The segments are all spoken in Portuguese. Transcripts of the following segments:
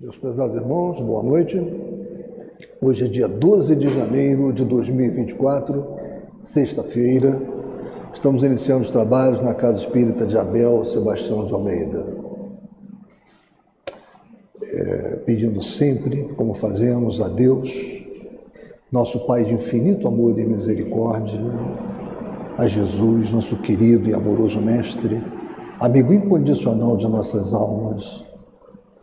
Meus prezados irmãos, boa noite. Hoje é dia 12 de janeiro de 2024, sexta-feira. Estamos iniciando os trabalhos na Casa Espírita de Abel Sebastião de Almeida. É, pedindo sempre, como fazemos, a Deus, nosso Pai de infinito amor e misericórdia, a Jesus, nosso querido e amoroso Mestre, amigo incondicional de nossas almas,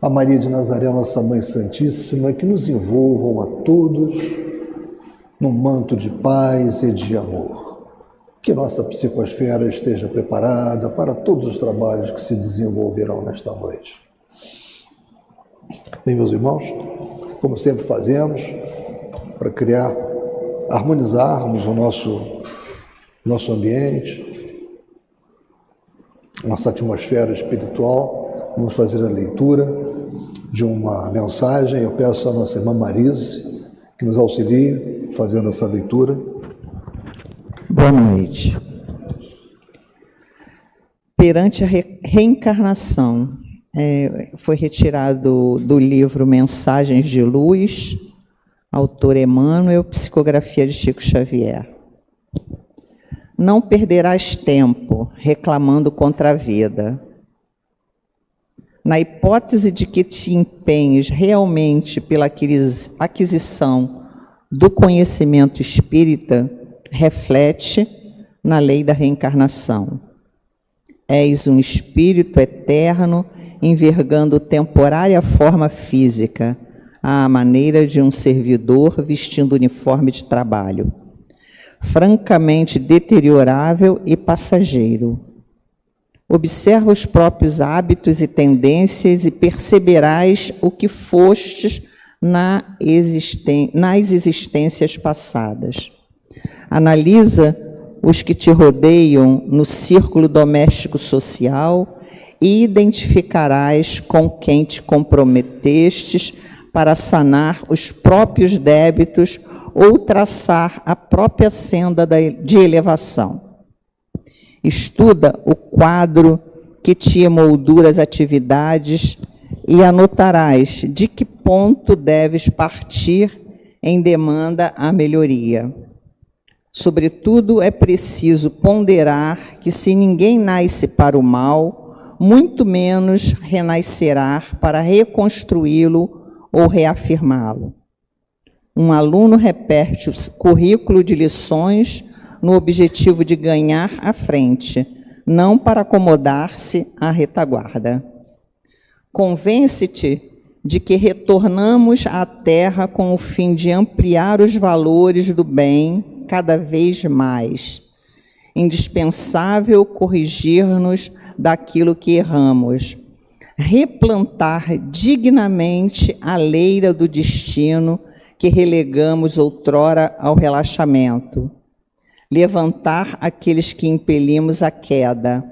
a Maria de Nazaré, nossa Mãe Santíssima, que nos envolvam a todos no manto de paz e de amor. Que nossa psicosfera esteja preparada para todos os trabalhos que se desenvolverão nesta noite. Bem, meus irmãos, como sempre fazemos, para criar, harmonizarmos o nosso, nosso ambiente, nossa atmosfera espiritual, vamos fazer a leitura de uma mensagem. Eu peço à nossa irmã Marise que nos auxilie fazendo essa leitura. Boa noite. Perante a re reencarnação, é, foi retirado do livro Mensagens de Luz, autor Emmanuel, psicografia de Chico Xavier. Não perderás tempo reclamando contra a vida na hipótese de que te empenhes realmente pela aquisição do conhecimento espírita, reflete na lei da reencarnação. És um espírito eterno, envergando temporária forma física, à maneira de um servidor vestindo uniforme de trabalho, francamente deteriorável e passageiro Observa os próprios hábitos e tendências e perceberás o que fostes na existen nas existências passadas. Analisa os que te rodeiam no círculo doméstico social e identificarás com quem te comprometestes para sanar os próprios débitos ou traçar a própria senda de elevação. Estuda o quadro que te emoldura as atividades e anotarás de que ponto deves partir em demanda à melhoria. Sobretudo, é preciso ponderar que se ninguém nasce para o mal, muito menos renascerá para reconstruí-lo ou reafirmá-lo. Um aluno repete o currículo de lições no objetivo de ganhar à frente, não para acomodar-se à retaguarda. Convence-te de que retornamos à Terra com o fim de ampliar os valores do bem cada vez mais. Indispensável corrigir-nos daquilo que erramos, replantar dignamente a leira do destino que relegamos outrora ao relaxamento levantar aqueles que impelimos à queda,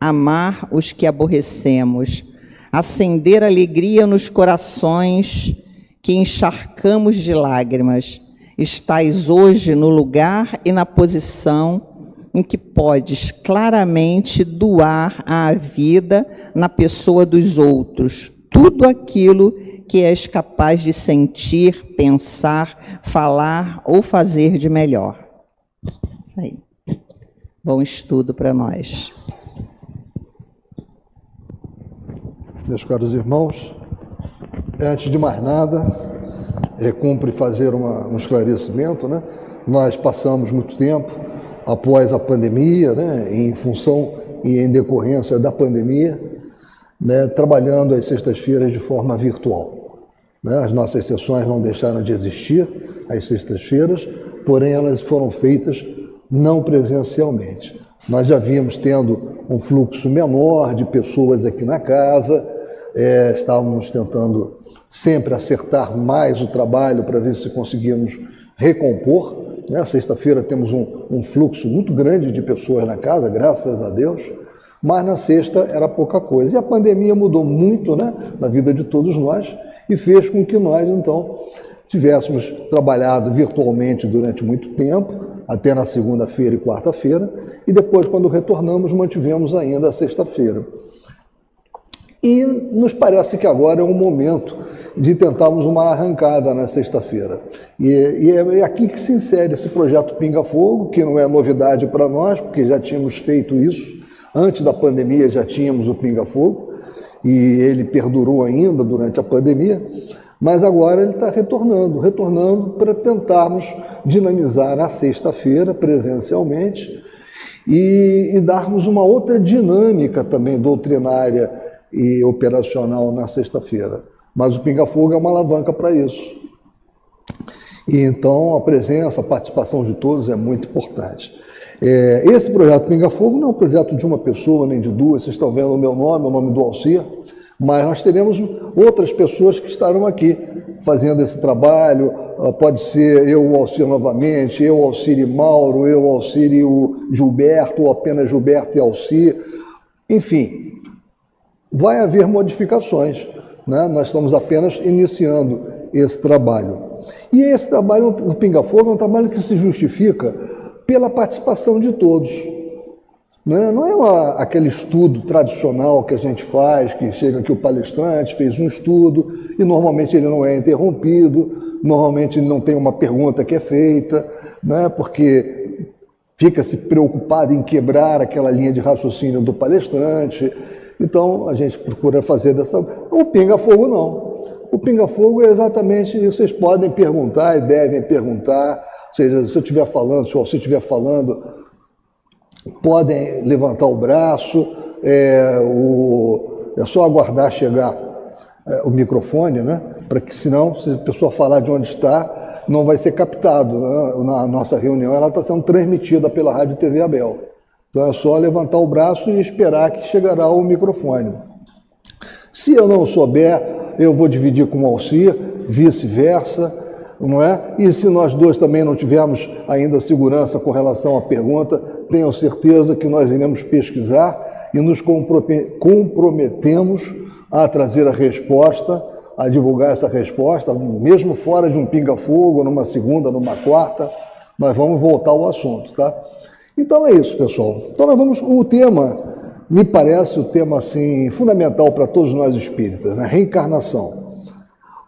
amar os que aborrecemos, acender alegria nos corações que encharcamos de lágrimas. Estás hoje no lugar e na posição em que podes claramente doar a vida na pessoa dos outros tudo aquilo que és capaz de sentir, pensar, falar ou fazer de melhor. Aí. Bom estudo para nós. Meus caros irmãos, antes de mais nada, é, cumpre fazer uma, um esclarecimento, né? Nós passamos muito tempo após a pandemia, né, em função e em decorrência da pandemia, né, trabalhando às sextas-feiras de forma virtual. Né? As nossas sessões não deixaram de existir às sextas-feiras, porém elas foram feitas não presencialmente. Nós já vimos tendo um fluxo menor de pessoas aqui na casa, é, estávamos tentando sempre acertar mais o trabalho para ver se conseguíamos recompor. Né? Sexta-feira temos um, um fluxo muito grande de pessoas na casa, graças a Deus, mas na sexta era pouca coisa. E a pandemia mudou muito né, na vida de todos nós e fez com que nós, então, tivéssemos trabalhado virtualmente durante muito tempo, até na segunda-feira e quarta-feira, e depois, quando retornamos, mantivemos ainda a sexta-feira. E nos parece que agora é um momento de tentarmos uma arrancada na sexta-feira. E, e, é aqui que se insere esse projeto Pinga Fogo, que não é novidade para nós, porque já tínhamos feito isso. Antes da pandemia já tínhamos o Pinga Fogo, e ele perdurou ainda durante a pandemia, mas agora ele está retornando retornando para tentarmos dinamizar a sexta-feira presencialmente e, e darmos uma outra dinâmica também doutrinária e operacional na sexta-feira. Mas o Pinga Fogo é uma alavanca para isso. E então a presença, a participação de todos é muito importante. É, esse projeto Pinga Fogo não é um projeto de uma pessoa nem de duas, vocês estão vendo o meu nome, o nome do Alcir, mas nós teremos outras pessoas que estarão aqui fazendo esse trabalho. Ah, pode ser eu, o Alcir, novamente, eu, Alcir e Mauro, eu, Alcir e o Gilberto, ou apenas Gilberto e Alcir. Enfim, vai haver modificações. Né? Nós estamos apenas iniciando esse trabalho. E esse trabalho do Pinga Fogo é um trabalho que se justifica pela participação de todos. Né? Não é uma, aquele estudo tradicional que a gente faz, que chega aqui o palestrante, fez um estudo e normalmente ele não é interrompido, normalmente ele não tem uma pergunta que é feita, né? porque fica se preocupado em quebrar aquela linha de raciocínio do palestrante. Então, a gente procura fazer dessa. O pinga-fogo não. O pinga-fogo é exatamente. Vocês podem perguntar e devem perguntar. Ou seja, se eu estiver falando, se você estiver falando, podem levantar o braço. É, o, é só aguardar chegar é, o microfone, né? Para que, senão, se a pessoa falar de onde está, não vai ser captado. Né? Na nossa reunião, ela está sendo transmitida pela Rádio TV Abel. Então é só levantar o braço e esperar que chegará o microfone. Se eu não souber, eu vou dividir com o Alcir, vice-versa, não é? E se nós dois também não tivermos ainda segurança com relação à pergunta, tenho certeza que nós iremos pesquisar e nos comprometemos a trazer a resposta, a divulgar essa resposta, mesmo fora de um pinga-fogo, numa segunda, numa quarta, nós vamos voltar ao assunto, tá? Então é isso, pessoal. Então nós vamos. O tema, me parece o tema assim fundamental para todos nós espíritas, né? Reencarnação.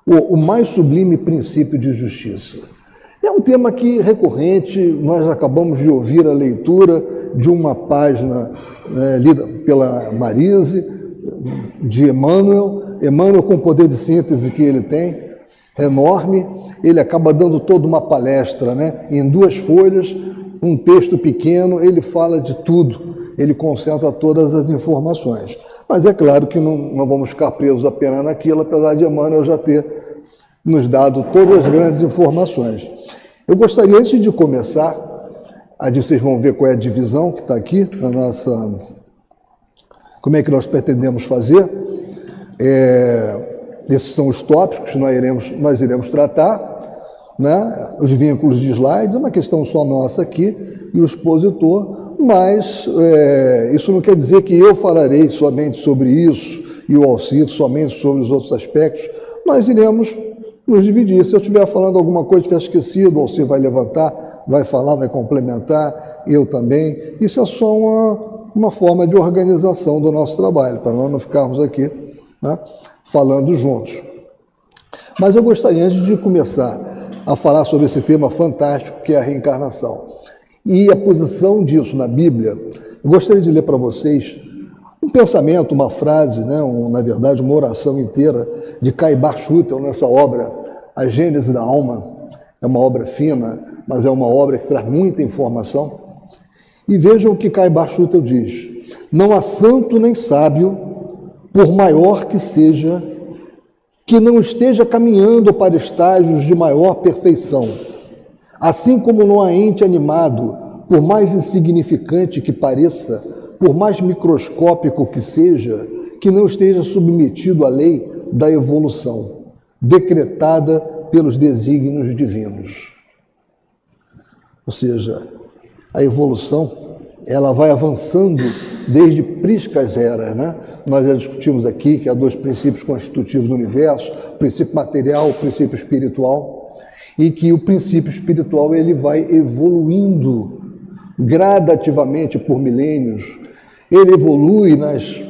O, o mais sublime princípio de justiça. É um tema que recorrente, nós acabamos de ouvir a leitura de uma página né, lida pela Marise, de Emmanuel. Emmanuel, com o poder de síntese que ele tem, enorme, ele acaba dando toda uma palestra né, em duas folhas, um texto pequeno, ele fala de tudo, ele concentra todas as informações. Mas é claro que não, não vamos ficar presos apenas naquilo, apesar de Emmanuel já ter nos dado todas as grandes informações. Eu gostaria, antes de começar, a vocês vão ver qual é a divisão que está aqui na nossa. Como é que nós pretendemos fazer? É, esses são os tópicos que nós iremos, nós iremos tratar né? os vínculos de slides, é uma questão só nossa aqui, e o expositor, mas é, isso não quer dizer que eu falarei somente sobre isso e o Alcito somente sobre os outros aspectos. Nós iremos nos dividir. Se eu estiver falando alguma coisa, tiver esquecido, o Alcir vai levantar, vai falar, vai complementar, eu também. Isso é só uma, uma forma de organização do nosso trabalho, para nós não ficarmos aqui né, falando juntos. Mas eu gostaria, antes de começar a falar sobre esse tema fantástico que é a reencarnação. E a posição disso na Bíblia, eu gostaria de ler para vocês um pensamento, uma frase, né, um, na verdade, uma oração inteira de Caibar Schutel nessa obra, A Gênese da Alma. É uma obra fina, mas é uma obra que traz muita informação. E vejam o que Caibar Schutel diz: Não há santo nem sábio, por maior que seja que não esteja caminhando para estágios de maior perfeição. Assim como não há ente animado, por mais insignificante que pareça, por mais microscópico que seja, que não esteja submetido à lei da evolução, decretada pelos desígnios divinos. Ou seja, a evolução ela vai avançando desde priscas eras. Né? Nós já discutimos aqui que há dois princípios constitutivos do universo, o princípio material, o princípio espiritual, e que o princípio espiritual ele vai evoluindo gradativamente por milênios. Ele evolui nas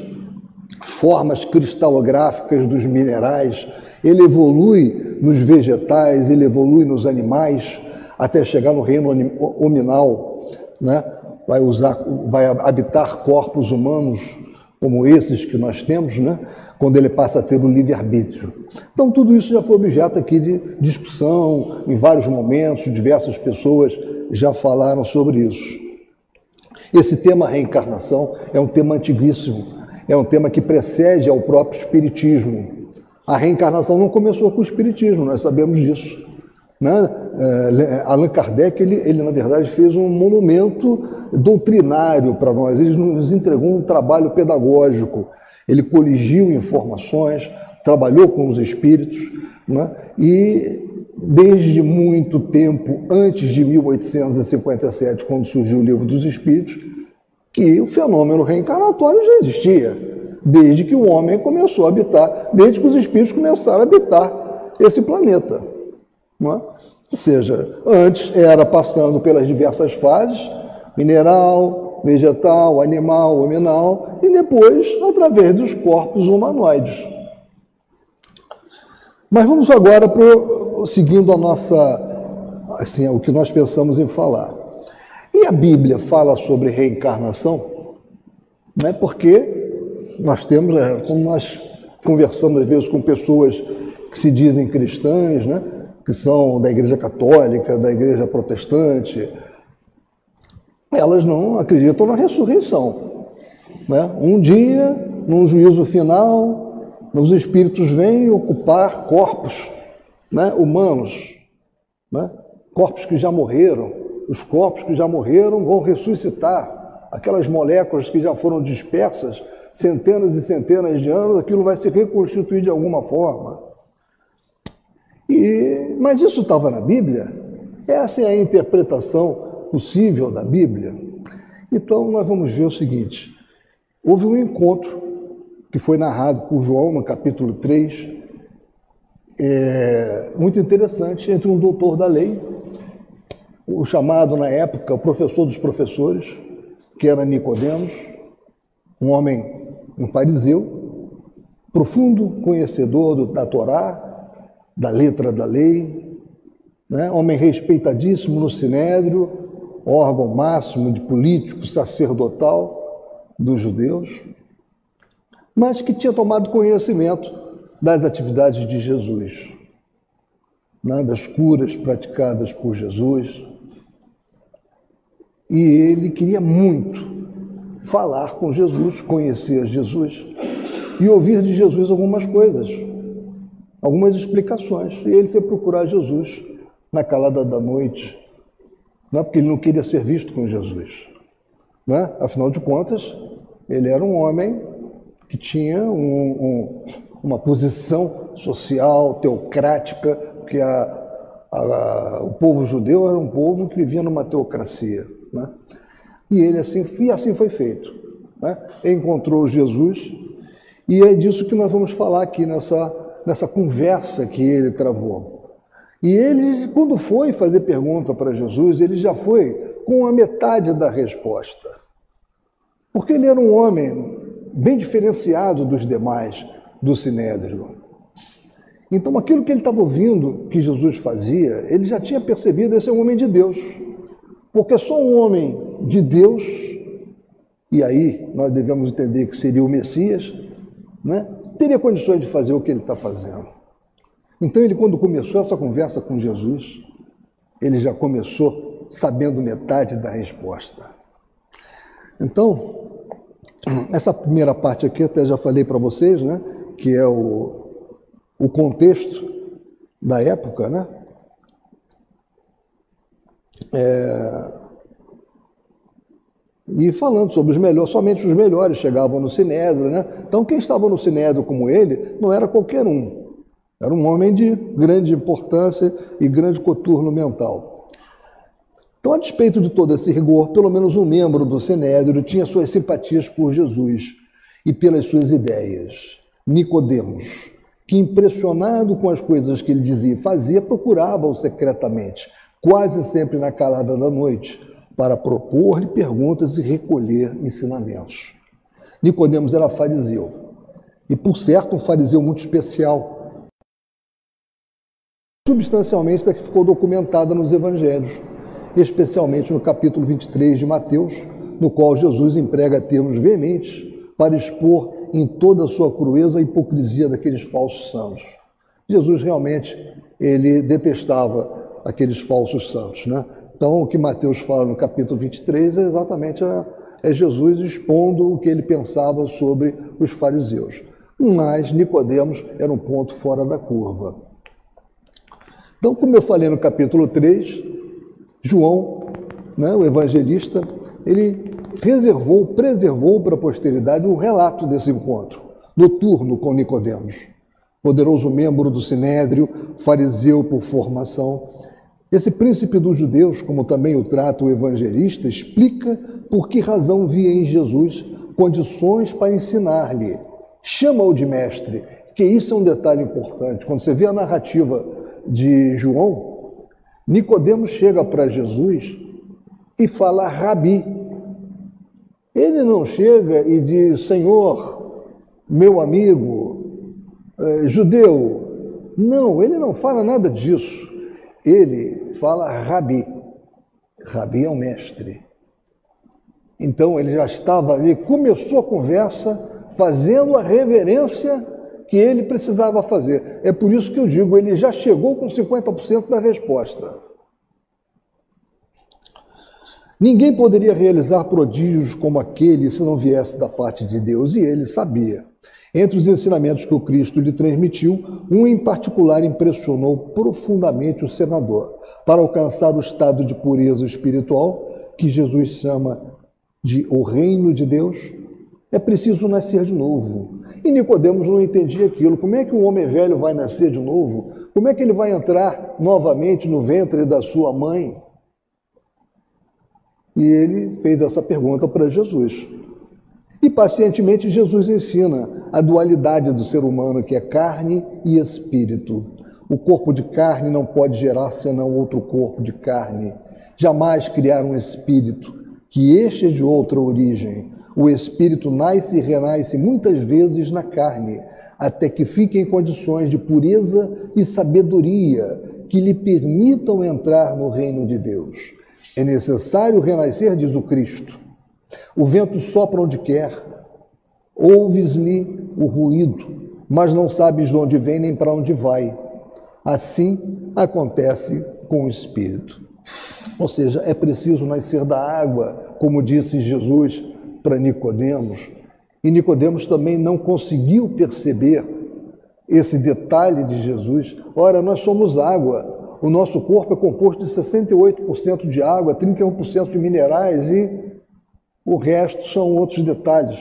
formas cristalográficas dos minerais, ele evolui nos vegetais, ele evolui nos animais, até chegar no reino hominal, né? vai, usar, vai habitar corpos humanos como esses que nós temos, né? quando ele passa a ter o livre-arbítrio. Então, tudo isso já foi objeto aqui de discussão em vários momentos, diversas pessoas já falaram sobre isso. Esse tema reencarnação é um tema antiguíssimo, é um tema que precede ao próprio Espiritismo. A reencarnação não começou com o Espiritismo, nós sabemos disso. Né? É, Allan Kardec, ele, ele, na verdade, fez um monumento doutrinário para nós, ele nos entregou um trabalho pedagógico, ele coligiu informações, trabalhou com os espíritos, né? e desde muito tempo antes de 1857, quando surgiu o Livro dos Espíritos, que o fenômeno reencarnatório já existia, desde que o homem começou a habitar, desde que os espíritos começaram a habitar esse planeta. Não é? Ou seja, antes era passando pelas diversas fases, mineral, vegetal, animal, hominal, e depois através dos corpos humanoides. Mas vamos agora pro, seguindo a nossa, assim, o que nós pensamos em falar. E a Bíblia fala sobre reencarnação? Né? Porque nós temos, é, como nós conversamos às vezes com pessoas que se dizem cristãs, né? que são da Igreja Católica, da Igreja Protestante, elas não acreditam na ressurreição. Né? Um dia, num juízo final, os espíritos vêm ocupar corpos né, humanos, né? corpos que já morreram. Os corpos que já morreram vão ressuscitar. Aquelas moléculas que já foram dispersas centenas e centenas de anos, aquilo vai se reconstituir de alguma forma. E, mas isso estava na Bíblia? Essa é a interpretação possível da Bíblia? Então, nós vamos ver o seguinte: houve um encontro que foi narrado por João no capítulo 3, é, muito interessante, entre um doutor da lei, o chamado na época o professor dos professores, que era Nicodemos, um homem, um fariseu, profundo conhecedor do, da Torá, da letra da lei, né? homem respeitadíssimo no sinédrio, órgão máximo de político sacerdotal dos judeus, mas que tinha tomado conhecimento das atividades de Jesus, né? das curas praticadas por Jesus. E ele queria muito falar com Jesus, conhecer Jesus e ouvir de Jesus algumas coisas algumas explicações. E ele foi procurar Jesus na calada da noite, não é porque ele não queria ser visto com Jesus. Não é? Afinal de contas, ele era um homem que tinha um, um, uma posição social, teocrática, porque a, a, o povo judeu era um povo que vivia numa teocracia. Né? E ele assim, e assim foi feito. Né? Encontrou Jesus, e é disso que nós vamos falar aqui nessa nessa conversa que ele travou. E ele, quando foi fazer pergunta para Jesus, ele já foi com a metade da resposta. Porque ele era um homem bem diferenciado dos demais do Sinédrio. Então, aquilo que ele estava ouvindo que Jesus fazia, ele já tinha percebido esse é um homem de Deus. Porque só um homem de Deus, e aí nós devemos entender que seria o Messias, né? teria condições de fazer o que ele está fazendo. Então, ele, quando começou essa conversa com Jesus, ele já começou sabendo metade da resposta. Então, essa primeira parte aqui, até já falei para vocês, né, que é o, o contexto da época, né? É, e falando sobre os melhores, somente os melhores chegavam no Sinédrio, né? Então quem estava no Sinédrio como ele não era qualquer um. Era um homem de grande importância e grande coturno mental. Então, a despeito de todo esse rigor, pelo menos um membro do Sinédrio tinha suas simpatias por Jesus e pelas suas ideias. Nicodemos, que impressionado com as coisas que ele dizia e fazia, procurava-o secretamente, quase sempre na calada da noite para propor-lhe perguntas e recolher ensinamentos. Nicodemos era fariseu. e, por certo, um fariseu muito especial. Substancialmente da que ficou documentada nos evangelhos, especialmente no capítulo 23 de Mateus, no qual Jesus emprega termos veementes para expor em toda a sua crueza a hipocrisia daqueles falsos santos. Jesus realmente ele detestava aqueles falsos santos, né? Então, o que Mateus fala no capítulo 23 é exatamente a, é Jesus expondo o que ele pensava sobre os fariseus. Mas Nicodemos era um ponto fora da curva. Então, como eu falei no capítulo 3, João, né, o evangelista, ele reservou, preservou para a posteridade o relato desse encontro noturno com Nicodemos, poderoso membro do sinédrio, fariseu por formação. Esse príncipe dos judeus, como também o trata o evangelista, explica por que razão via em Jesus condições para ensinar-lhe. Chama-o de mestre, que isso é um detalhe importante. Quando você vê a narrativa de João, Nicodemos chega para Jesus e fala rabi, ele não chega e diz, Senhor, meu amigo, é, judeu. Não, ele não fala nada disso. Ele fala rabi. Rabi é o mestre. Então ele já estava ali, começou a conversa fazendo a reverência que ele precisava fazer. É por isso que eu digo, ele já chegou com 50% da resposta. Ninguém poderia realizar prodígios como aquele se não viesse da parte de Deus, e ele sabia. Entre os ensinamentos que o Cristo lhe transmitiu, um em particular impressionou profundamente o senador. Para alcançar o estado de pureza espiritual, que Jesus chama de o reino de Deus, é preciso nascer de novo. E Nicodemos não entendia aquilo. Como é que um homem velho vai nascer de novo? Como é que ele vai entrar novamente no ventre da sua mãe? E ele fez essa pergunta para Jesus. E pacientemente Jesus ensina a dualidade do ser humano, que é carne e espírito. O corpo de carne não pode gerar senão outro corpo de carne. Jamais criar um espírito, que este é de outra origem. O espírito nasce e renasce muitas vezes na carne, até que fique em condições de pureza e sabedoria que lhe permitam entrar no reino de Deus. É necessário renascer, diz o Cristo. O vento sopra onde quer, ouves-lhe o ruído, mas não sabes de onde vem nem para onde vai. Assim acontece com o Espírito. Ou seja, é preciso nascer da água, como disse Jesus para Nicodemos. E Nicodemos também não conseguiu perceber esse detalhe de Jesus. Ora, nós somos água, o nosso corpo é composto de 68% de água, 31% de minerais e o resto são outros detalhes.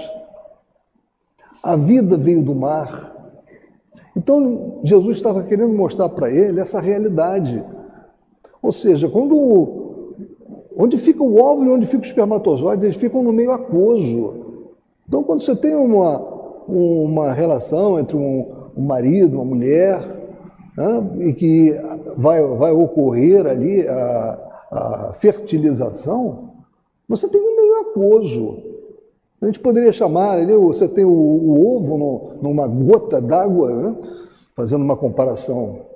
A vida veio do mar. Então, Jesus estava querendo mostrar para ele essa realidade. Ou seja, quando onde fica o óvulo e onde fica o espermatozoide, eles ficam no meio aquoso. Então, quando você tem uma, uma relação entre um, um marido, uma mulher, né, e que vai, vai ocorrer ali a, a fertilização, você tem um meio aquoso. A gente poderia chamar ali, você tem o, o ovo no, numa gota d'água, né, fazendo uma comparação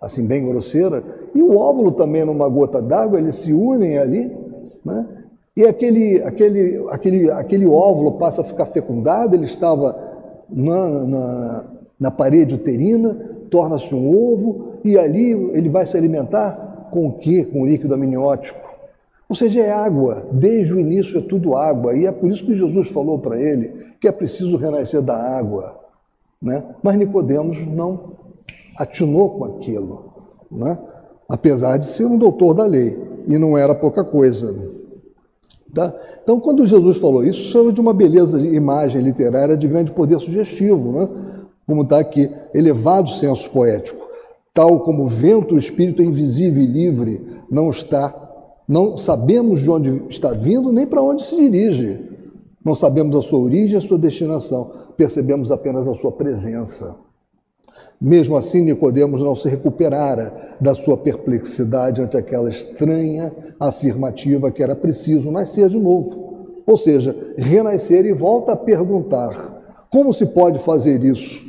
assim bem grosseira, e o óvulo também numa gota d'água, eles se unem ali, né? e aquele, aquele, aquele, aquele óvulo passa a ficar fecundado, ele estava na, na, na parede uterina, torna-se um ovo e ali ele vai se alimentar com o quê? Com o líquido amniótico. Ou seja, é água. Desde o início é tudo água. E é por isso que Jesus falou para ele que é preciso renascer da água. Né? Mas Nicodemos não atinou com aquilo. Né? Apesar de ser um doutor da lei. E não era pouca coisa. Tá? Então, quando Jesus falou isso, isso era de uma beleza de imagem literária de grande poder sugestivo. Né? Como está aqui, elevado senso poético, tal como vento, o espírito é invisível e livre, não está, não sabemos de onde está vindo nem para onde se dirige. Não sabemos a sua origem, a sua destinação, percebemos apenas a sua presença. Mesmo assim, Nicodemos não se recuperara da sua perplexidade ante aquela estranha afirmativa que era preciso nascer de novo. Ou seja, renascer e volta a perguntar: Como se pode fazer isso?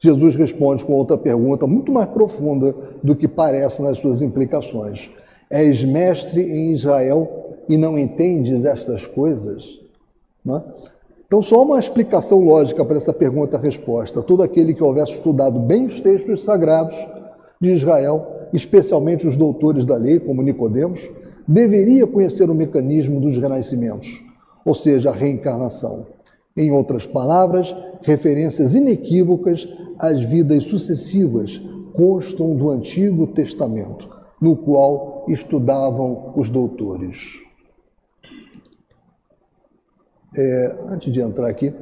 Jesus responde com outra pergunta muito mais profunda do que parece nas suas implicações. És mestre em Israel e não entendes estas coisas? É? Então, só uma explicação lógica para essa pergunta-resposta. Todo aquele que houvesse estudado bem os textos sagrados de Israel, especialmente os doutores da lei, como Nicodemos, deveria conhecer o mecanismo dos renascimentos, ou seja, a reencarnação. Em outras palavras, referências inequívocas às vidas sucessivas constam do Antigo Testamento, no qual estudavam os doutores. É, antes de entrar aqui,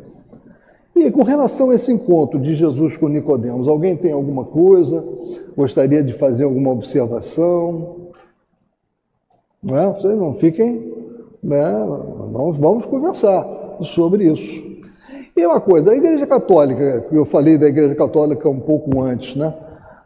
e com relação a esse encontro de Jesus com Nicodemos, alguém tem alguma coisa? Gostaria de fazer alguma observação? Não é? Vocês não fiquem, né? Vamos, vamos conversar sobre isso. E uma coisa, a Igreja Católica, eu falei da Igreja Católica um pouco antes, né?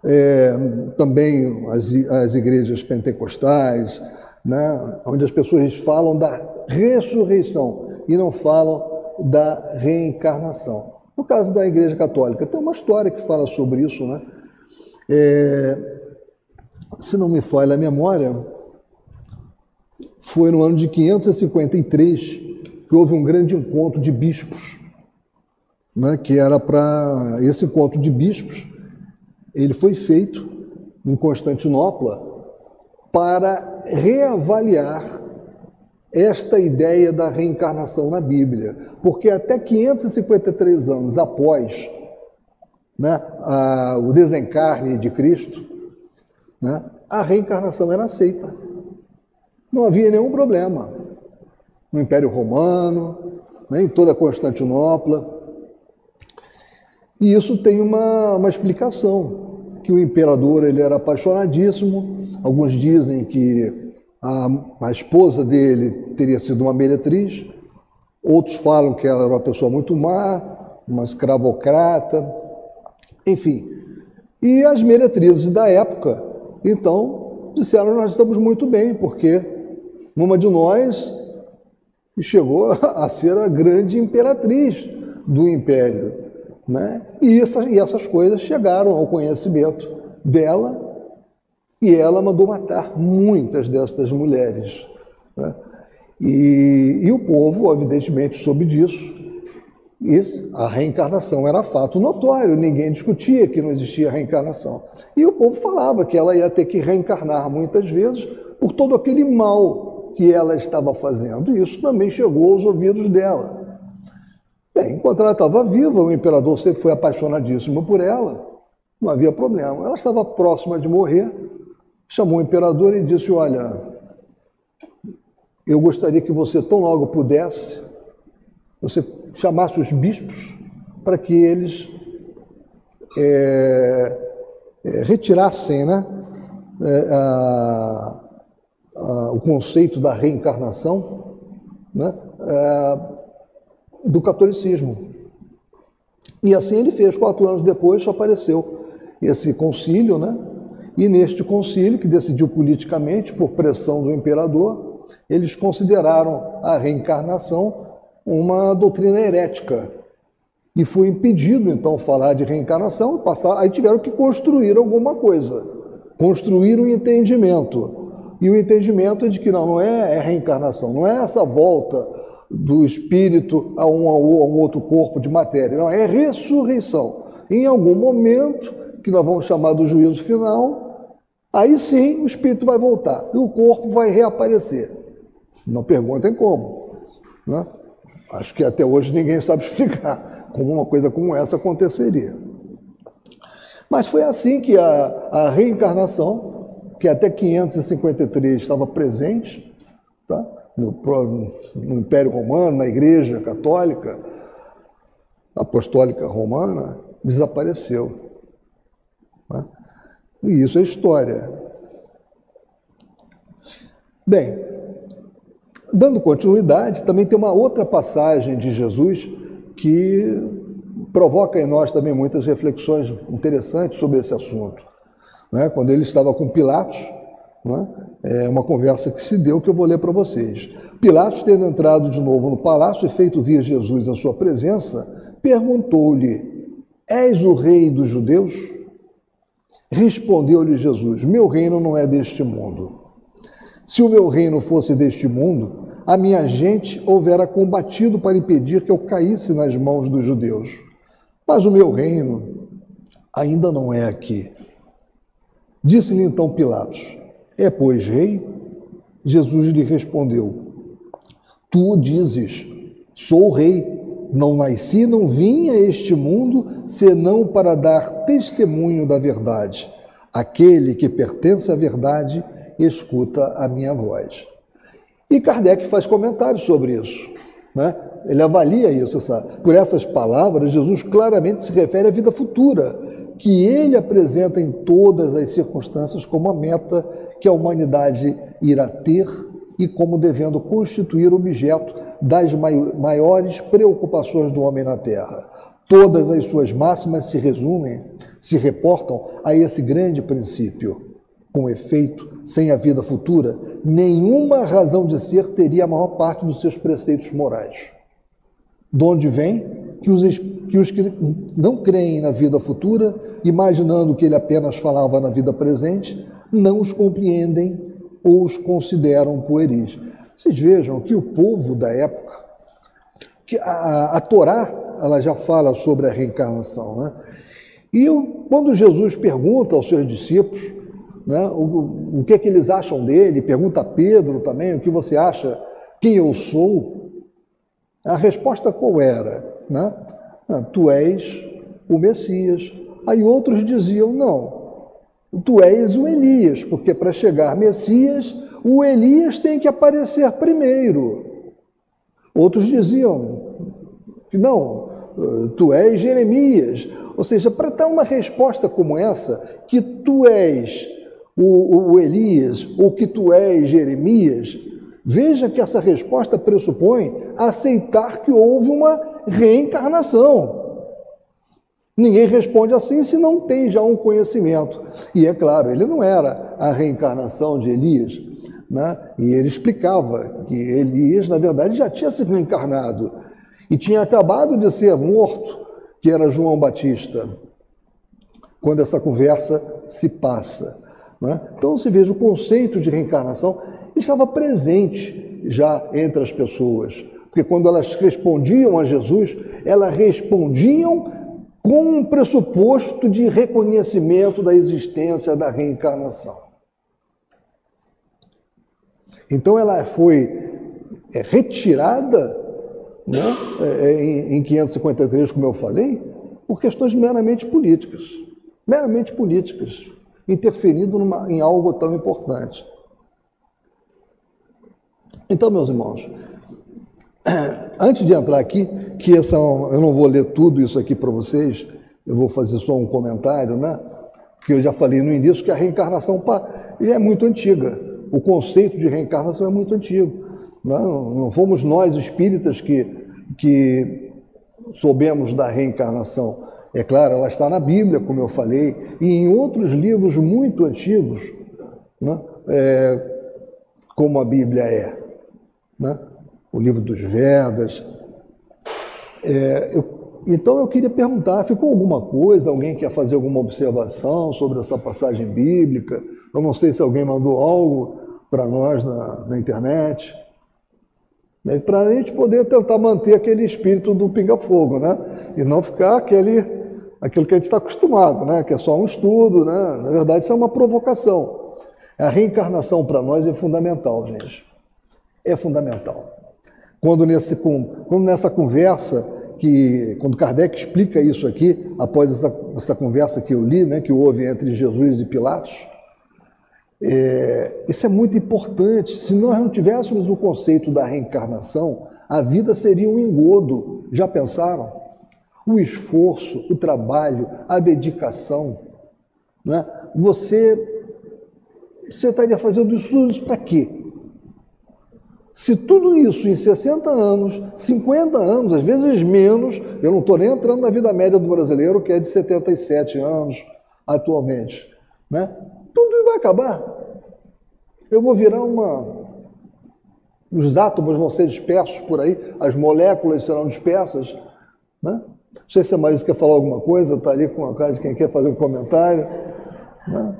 É, também as, as igrejas pentecostais, né? onde as pessoas falam da ressurreição e não falam da reencarnação. No caso da Igreja Católica, tem uma história que fala sobre isso, né? É, se não me falha a memória, foi no ano de 553 que houve um grande encontro de bispos, né, que era para esse encontro de bispos, ele foi feito em Constantinopla para reavaliar esta ideia da reencarnação na Bíblia, porque até 553 anos após né, a, o desencarne de Cristo, né, a reencarnação era aceita. Não havia nenhum problema. No Império Romano, né, em toda Constantinopla. E isso tem uma, uma explicação, que o imperador ele era apaixonadíssimo. Alguns dizem que a, a esposa dele teria sido uma meretriz, outros falam que ela era uma pessoa muito má, uma escravocrata, enfim. E as meretrizes da época, então, disseram: Nós estamos muito bem, porque uma de nós chegou a ser a grande imperatriz do império. Né? E, essa, e essas coisas chegaram ao conhecimento dela e ela mandou matar muitas dessas mulheres. Né? E, e, o povo, evidentemente, soube disso. E a reencarnação era fato notório, ninguém discutia que não existia reencarnação. E o povo falava que ela ia ter que reencarnar muitas vezes por todo aquele mal que ela estava fazendo. E isso também chegou aos ouvidos dela. Bem, enquanto ela estava viva, o imperador sempre foi apaixonadíssimo por ela, não havia problema. Ela estava próxima de morrer, chamou o imperador e disse: Olha, eu gostaria que você, tão logo pudesse, você chamasse os bispos para que eles é, é, retirassem né, é, a, a, o conceito da reencarnação né, é, do catolicismo. E assim ele fez. Quatro anos depois apareceu esse concílio, né? E neste concílio, que decidiu politicamente, por pressão do imperador, eles consideraram a reencarnação uma doutrina herética. E foi impedido, então, falar de reencarnação, passar, aí tiveram que construir alguma coisa, construir um entendimento. E o entendimento é de que não, não é, é reencarnação, não é essa volta do espírito a um, a um outro corpo de matéria, não, é ressurreição. Em algum momento, que nós vamos chamar do juízo final, Aí sim o espírito vai voltar e o corpo vai reaparecer. Não perguntem como. Né? Acho que até hoje ninguém sabe explicar como uma coisa como essa aconteceria. Mas foi assim que a, a reencarnação, que até 553 estava presente, tá? No, no Império Romano, na Igreja Católica, Apostólica Romana, desapareceu. Né? E isso é história. Bem, dando continuidade, também tem uma outra passagem de Jesus que provoca em nós também muitas reflexões interessantes sobre esse assunto. Né? Quando ele estava com Pilatos, né? é uma conversa que se deu que eu vou ler para vocês. Pilatos, tendo entrado de novo no palácio e feito vir Jesus à sua presença, perguntou-lhe: És o rei dos judeus? Respondeu-lhe Jesus: Meu reino não é deste mundo. Se o meu reino fosse deste mundo, a minha gente houvera combatido para impedir que eu caísse nas mãos dos judeus. Mas o meu reino ainda não é aqui. Disse-lhe então Pilatos: É, pois, rei? Jesus lhe respondeu: Tu dizes, sou rei. Não nasci, não vim a este mundo, senão para dar testemunho da verdade. Aquele que pertence à verdade, escuta a minha voz. E Kardec faz comentários sobre isso. Né? Ele avalia isso. Essa, por essas palavras, Jesus claramente se refere à vida futura, que ele apresenta em todas as circunstâncias como a meta que a humanidade irá ter e como devendo constituir objeto das maiores preocupações do homem na Terra. Todas as suas máximas se resumem, se reportam a esse grande princípio. Com efeito, sem a vida futura, nenhuma razão de ser teria a maior parte dos seus preceitos morais. De onde vem que os, que os que não creem na vida futura, imaginando que ele apenas falava na vida presente, não os compreendem ou os consideram pueris. Vocês vejam que o povo da época, que a, a Torá, ela já fala sobre a reencarnação, né? E quando Jesus pergunta aos seus discípulos né, o, o que, é que eles acham dele, pergunta a Pedro também o que você acha, quem eu sou, a resposta qual era? Né? Ah, tu és o Messias. Aí outros diziam: não, Tu és o Elias, porque para chegar Messias, o Elias tem que aparecer primeiro. Outros diziam não, tu és Jeremias. Ou seja, para dar uma resposta como essa, que tu és o, o Elias ou que tu és Jeremias, veja que essa resposta pressupõe aceitar que houve uma reencarnação. Ninguém responde assim se não tem já um conhecimento. E é claro, ele não era a reencarnação de Elias, né? e ele explicava que Elias, na verdade, já tinha se reencarnado e tinha acabado de ser morto, que era João Batista, quando essa conversa se passa. Né? Então, se veja, o conceito de reencarnação estava presente já entre as pessoas. Porque quando elas respondiam a Jesus, elas respondiam com um pressuposto de reconhecimento da existência da reencarnação. Então ela foi é, retirada né, é, é em 553, como eu falei, por questões meramente políticas. Meramente políticas, interferindo numa, em algo tão importante. Então, meus irmãos, antes de entrar aqui, que essa, eu não vou ler tudo isso aqui para vocês, eu vou fazer só um comentário, né? Porque eu já falei no início que a reencarnação já é muito antiga. O conceito de reencarnação é muito antigo. Não, não fomos nós espíritas que, que soubemos da reencarnação. É claro, ela está na Bíblia, como eu falei, e em outros livros muito antigos, né? É, como a Bíblia é. Né? O livro dos Vedas, é, eu, então eu queria perguntar, ficou alguma coisa? Alguém quer fazer alguma observação sobre essa passagem bíblica? Eu não sei se alguém mandou algo para nós na, na internet. Né, para a gente poder tentar manter aquele espírito do pinga-fogo, né? E não ficar aquele, aquilo que a gente está acostumado, né? Que é só um estudo, né? Na verdade, isso é uma provocação. A reencarnação para nós é fundamental, gente. É fundamental. Quando, nesse, quando nessa conversa, que, quando Kardec explica isso aqui, após essa, essa conversa que eu li, né, que houve entre Jesus e Pilatos, é, isso é muito importante. Se nós não tivéssemos o conceito da reencarnação, a vida seria um engodo. Já pensaram? O esforço, o trabalho, a dedicação. Né? Você, você estaria fazendo isso para quê? Se tudo isso em 60 anos, 50 anos, às vezes menos, eu não estou nem entrando na vida média do brasileiro, que é de 77 anos atualmente, né? tudo vai acabar. Eu vou virar uma. Os átomos vão ser dispersos por aí, as moléculas serão dispersas. Né? Não sei se a Marisa quer falar alguma coisa, está ali com a cara de quem quer fazer um comentário. Né?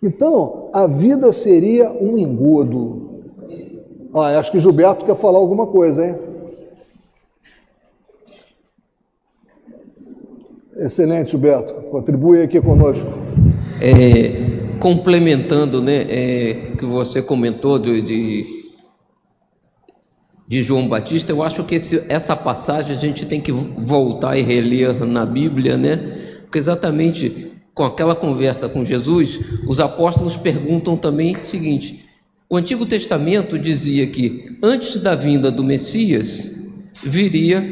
Então, a vida seria um engodo. Ah, acho que Gilberto quer falar alguma coisa, hein? Excelente, Gilberto. Contribui aqui conosco. É, complementando, né, é, que você comentou de, de, de, João Batista, eu acho que esse, essa passagem a gente tem que voltar e reler na Bíblia, né? Porque exatamente com aquela conversa com Jesus, os apóstolos perguntam também o seguinte: o Antigo Testamento dizia que antes da vinda do Messias viria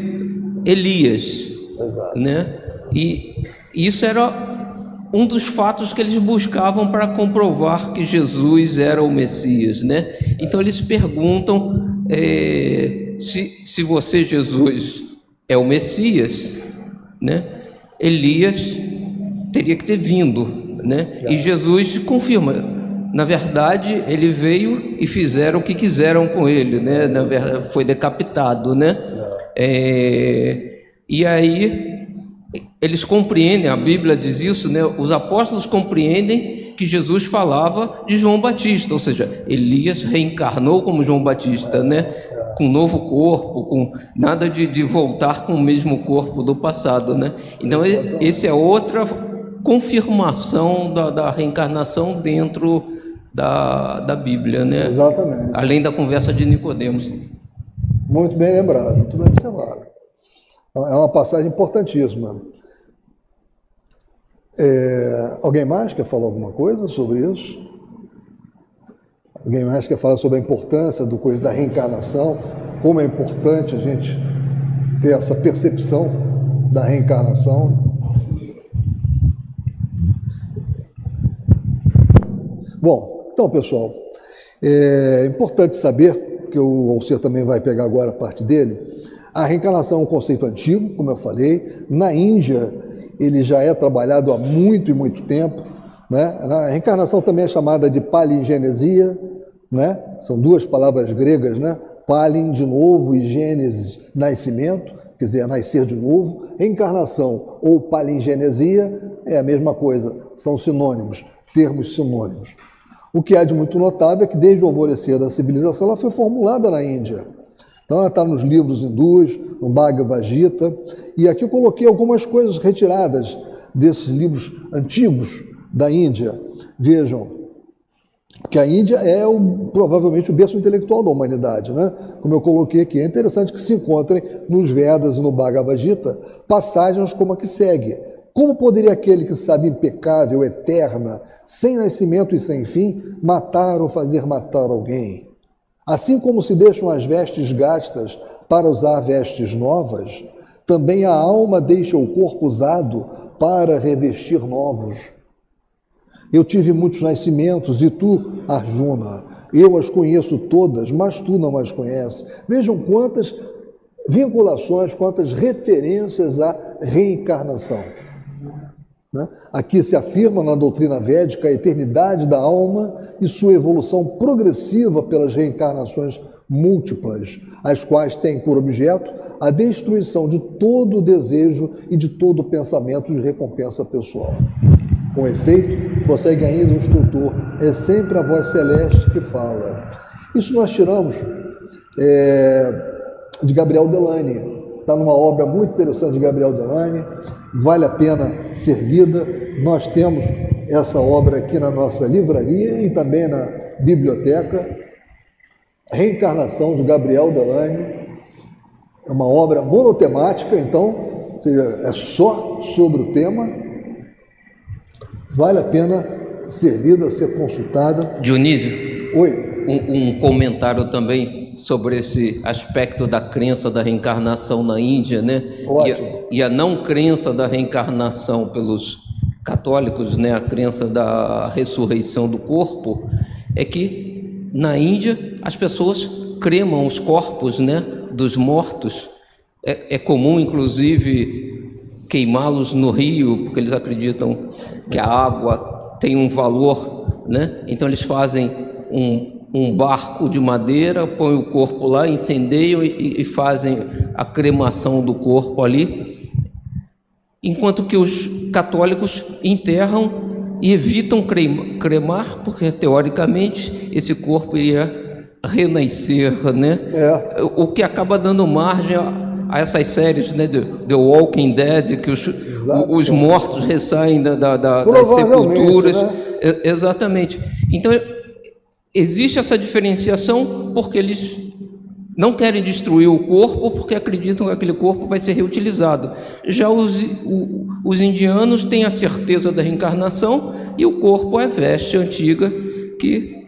Elias, Exato. né? E isso era um dos fatos que eles buscavam para comprovar que Jesus era o Messias, né? Então eles perguntam é, se, se você, Jesus, é o Messias, né? Elias teria que ter vindo, né? E Jesus confirma. Na verdade, ele veio e fizeram o que quiseram com ele, né? Na verdade, foi decapitado, né? É, e aí eles compreendem, a Bíblia diz isso, né? Os apóstolos compreendem que Jesus falava de João Batista, ou seja, Elias reencarnou como João Batista, né? Com um novo corpo, com nada de, de voltar com o mesmo corpo do passado, né? Então, esse é outra confirmação da, da reencarnação dentro da, da Bíblia, né? Exatamente. Além da conversa de Nicodemos. Muito bem lembrado, muito bem observado. Então, é uma passagem importantíssima. É, alguém mais quer falar alguma coisa sobre isso? Alguém mais quer falar sobre a importância do coisa da reencarnação? Como é importante a gente ter essa percepção da reencarnação? Bom, então pessoal, é importante saber que o Alcer também vai pegar agora a parte dele a reencarnação é um conceito antigo, como eu falei. Na Índia, ele já é trabalhado há muito e muito tempo. Né? A reencarnação também é chamada de palingenesia, né? são duas palavras gregas, né? palin, de novo, e gênesis, nascimento, quer dizer, nascer de novo. Reencarnação ou palingenesia é a mesma coisa, são sinônimos, termos sinônimos. O que há de muito notável é que desde o alvorecer da civilização ela foi formulada na Índia. Então ela está nos livros hindus, no Bhagavad Gita, e aqui eu coloquei algumas coisas retiradas desses livros antigos da Índia. Vejam, que a Índia é o, provavelmente o berço intelectual da humanidade, né? Como eu coloquei aqui, é interessante que se encontrem nos Vedas e no Bhagavad Gita passagens como a que segue. Como poderia aquele que sabe impecável, eterna, sem nascimento e sem fim, matar ou fazer matar alguém? Assim como se deixam as vestes gastas para usar vestes novas, também a alma deixa o corpo usado para revestir novos. Eu tive muitos nascimentos e tu, Arjuna, eu as conheço todas, mas tu não as conheces. Vejam quantas vinculações, quantas referências à reencarnação. Né? Aqui se afirma na doutrina védica a eternidade da alma e sua evolução progressiva pelas reencarnações múltiplas, as quais têm por objeto a destruição de todo desejo e de todo pensamento de recompensa pessoal. Com efeito, prossegue ainda o instrutor, é sempre a voz celeste que fala. Isso nós tiramos é, de Gabriel Delane, está numa obra muito interessante de Gabriel Delane, vale a pena ser lida. Nós temos essa obra aqui na nossa livraria e também na biblioteca. Reencarnação de Gabriel Delane. É uma obra monotemática, então, seja, é só sobre o tema. Vale a pena ser lida, ser consultada. Dionísio. Oi. Um, um comentário também sobre esse aspecto da crença da reencarnação na Índia, né? E a, e a, não crença da reencarnação pelos católicos, né? A crença da ressurreição do corpo é que na Índia as pessoas cremam os corpos, né? Dos mortos. É, é comum, inclusive, queimá-los no rio, porque eles acreditam que a água tem um valor, né? Então eles fazem um um barco de madeira, põem o corpo lá, incendeiam e, e fazem a cremação do corpo ali. enquanto que os católicos enterram e evitam cremar, porque teoricamente esse corpo iria renascer, né? É. O que acaba dando margem a essas séries, né, The Walking Dead, que os, os mortos ressaem da, da, da, das sepulturas. Né? Exatamente. Então, existe essa diferenciação porque eles não querem destruir o corpo porque acreditam que aquele corpo vai ser reutilizado. Já os, os indianos têm a certeza da reencarnação e o corpo é veste antiga que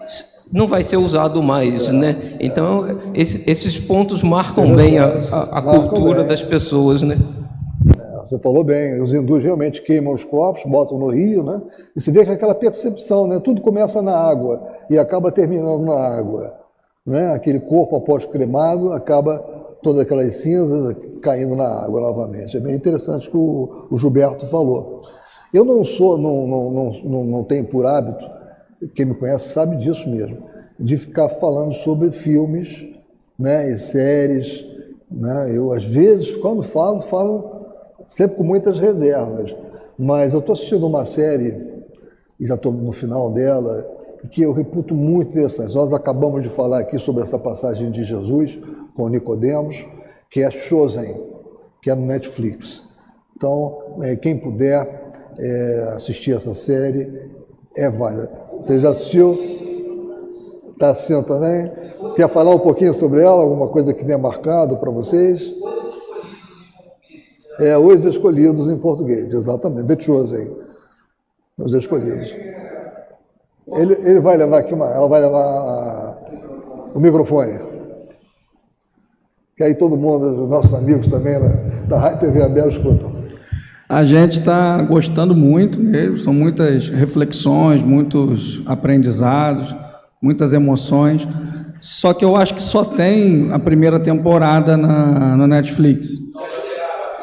não vai ser usado mais, né? Então esse, esses pontos marcam bem a, a, a cultura bem. das pessoas, né? Você falou bem, os hindus realmente queimam os corpos, botam no rio, né? E se vê que aquela percepção, né? Tudo começa na água e acaba terminando na água, né? Aquele corpo após cremado acaba todas aquelas cinzas caindo na água novamente. É bem interessante o que o, Gilberto falou. Eu não sou, não, não, não, não tenho por hábito quem me conhece sabe disso mesmo, de ficar falando sobre filmes né, e séries. Né? Eu, às vezes, quando falo, falo sempre com muitas reservas. Mas eu estou assistindo uma série, e já estou no final dela, que eu reputo muito interessante. Nós acabamos de falar aqui sobre essa passagem de Jesus com Nicodemos, que é Chosen, que é no Netflix. Então, é, quem puder é, assistir essa série, é válida. Você já assistiu? Está assistindo também? Quer falar um pouquinho sobre ela? Alguma coisa que tenha marcado para vocês? É, Os Escolhidos em português, exatamente. The Chosen. Os Escolhidos. Ele, ele vai levar aqui uma. Ela vai levar o microfone. Que aí todo mundo, os nossos amigos também da, da Rádio TV Abel escutam. A gente está gostando muito mesmo, são muitas reflexões, muitos aprendizados, muitas emoções. Só que eu acho que só tem a primeira temporada na, no Netflix.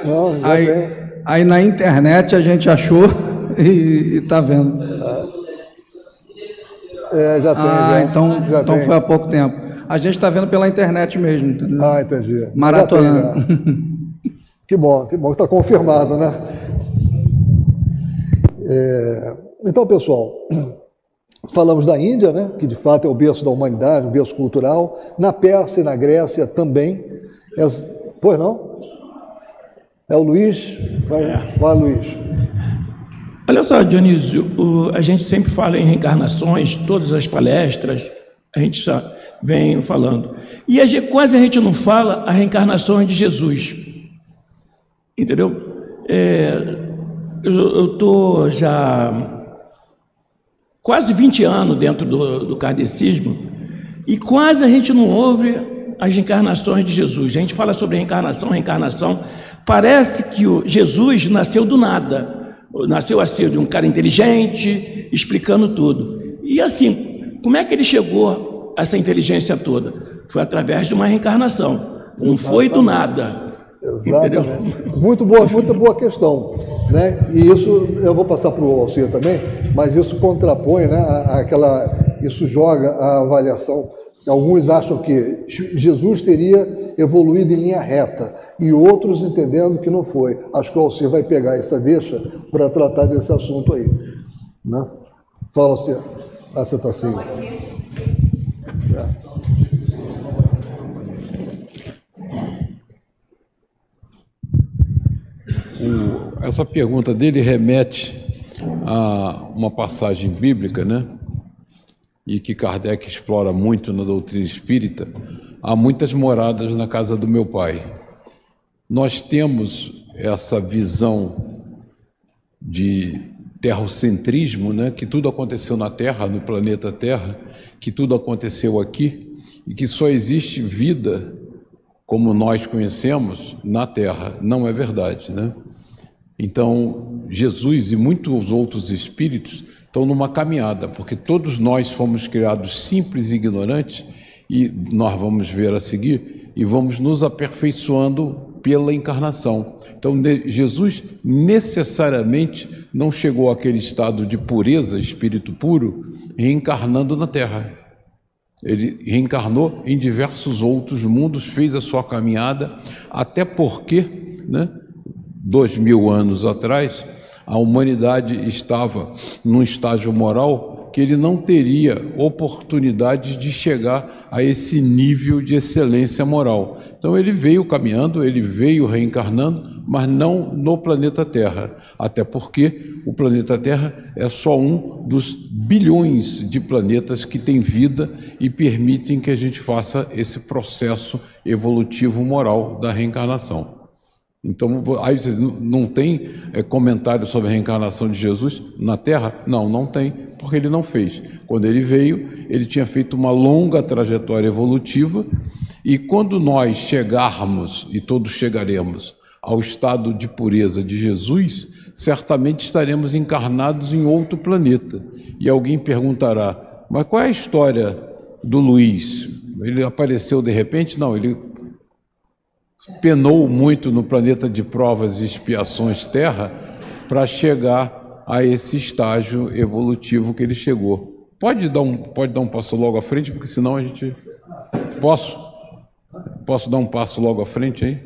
Não, já aí, tem. aí na internet a gente achou e está vendo. É, já tem. Ah, já, então, já então tem. foi há pouco tempo. A gente está vendo pela internet mesmo, entendeu? Ah, entendi. Maratonando. Que bom, que bom, está confirmado, né? É, então, pessoal, falamos da Índia, né, que de fato é o berço da humanidade, o berço cultural. Na Pérsia e na Grécia também. As, pois não? É o Luiz? Vai, é. vai Luiz. Olha só, Dionísio, o, a gente sempre fala em reencarnações, todas as palestras, a gente já vem falando. E a gente, quase a gente não fala a reencarnação de Jesus. Entendeu? É, eu estou já quase 20 anos dentro do, do kardecismo e quase a gente não ouve as encarnações de Jesus. A gente fala sobre reencarnação, reencarnação. Parece que o Jesus nasceu do nada. Nasceu assim, de um cara inteligente, explicando tudo. E assim, como é que ele chegou a essa inteligência toda? Foi através de uma reencarnação. Não foi do nada. Exatamente. Muito boa, muito boa questão. Né? E isso eu vou passar para o Alcir também, mas isso contrapõe, né, aquela, isso joga a avaliação. Alguns acham que Jesus teria evoluído em linha reta e outros entendendo que não foi. Acho que o Alcir vai pegar essa deixa para tratar desse assunto aí. Né? Fala, Alcir. Ah, você está assim. É. Essa pergunta dele remete a uma passagem bíblica, né? E que Kardec explora muito na doutrina espírita. Há muitas moradas na casa do meu pai. Nós temos essa visão de terrocentrismo, né? Que tudo aconteceu na Terra, no planeta Terra, que tudo aconteceu aqui e que só existe vida como nós conhecemos na Terra. Não é verdade, né? Então, Jesus e muitos outros espíritos estão numa caminhada, porque todos nós fomos criados simples e ignorantes, e nós vamos ver a seguir, e vamos nos aperfeiçoando pela encarnação. Então, Jesus necessariamente não chegou àquele estado de pureza, espírito puro, reencarnando na Terra. Ele reencarnou em diversos outros mundos, fez a sua caminhada, até porque, né, dois mil anos atrás, a humanidade estava num estágio moral que ele não teria oportunidade de chegar a esse nível de excelência moral. Então ele veio caminhando, ele veio reencarnando, mas não no planeta Terra, até porque o planeta Terra é só um dos bilhões de planetas que tem vida e permitem que a gente faça esse processo evolutivo moral da reencarnação. Então, aí você não tem é, comentário sobre a reencarnação de Jesus na Terra? Não, não tem, porque ele não fez. Quando ele veio, ele tinha feito uma longa trajetória evolutiva, e quando nós chegarmos, e todos chegaremos, ao estado de pureza de Jesus, certamente estaremos encarnados em outro planeta. E alguém perguntará: mas qual é a história do Luiz? Ele apareceu de repente? Não, ele penou muito no planeta de provas e expiações Terra para chegar a esse estágio evolutivo que ele chegou. Pode dar um, pode dar um passo logo à frente, porque senão a gente. Posso? Posso dar um passo logo à frente aí?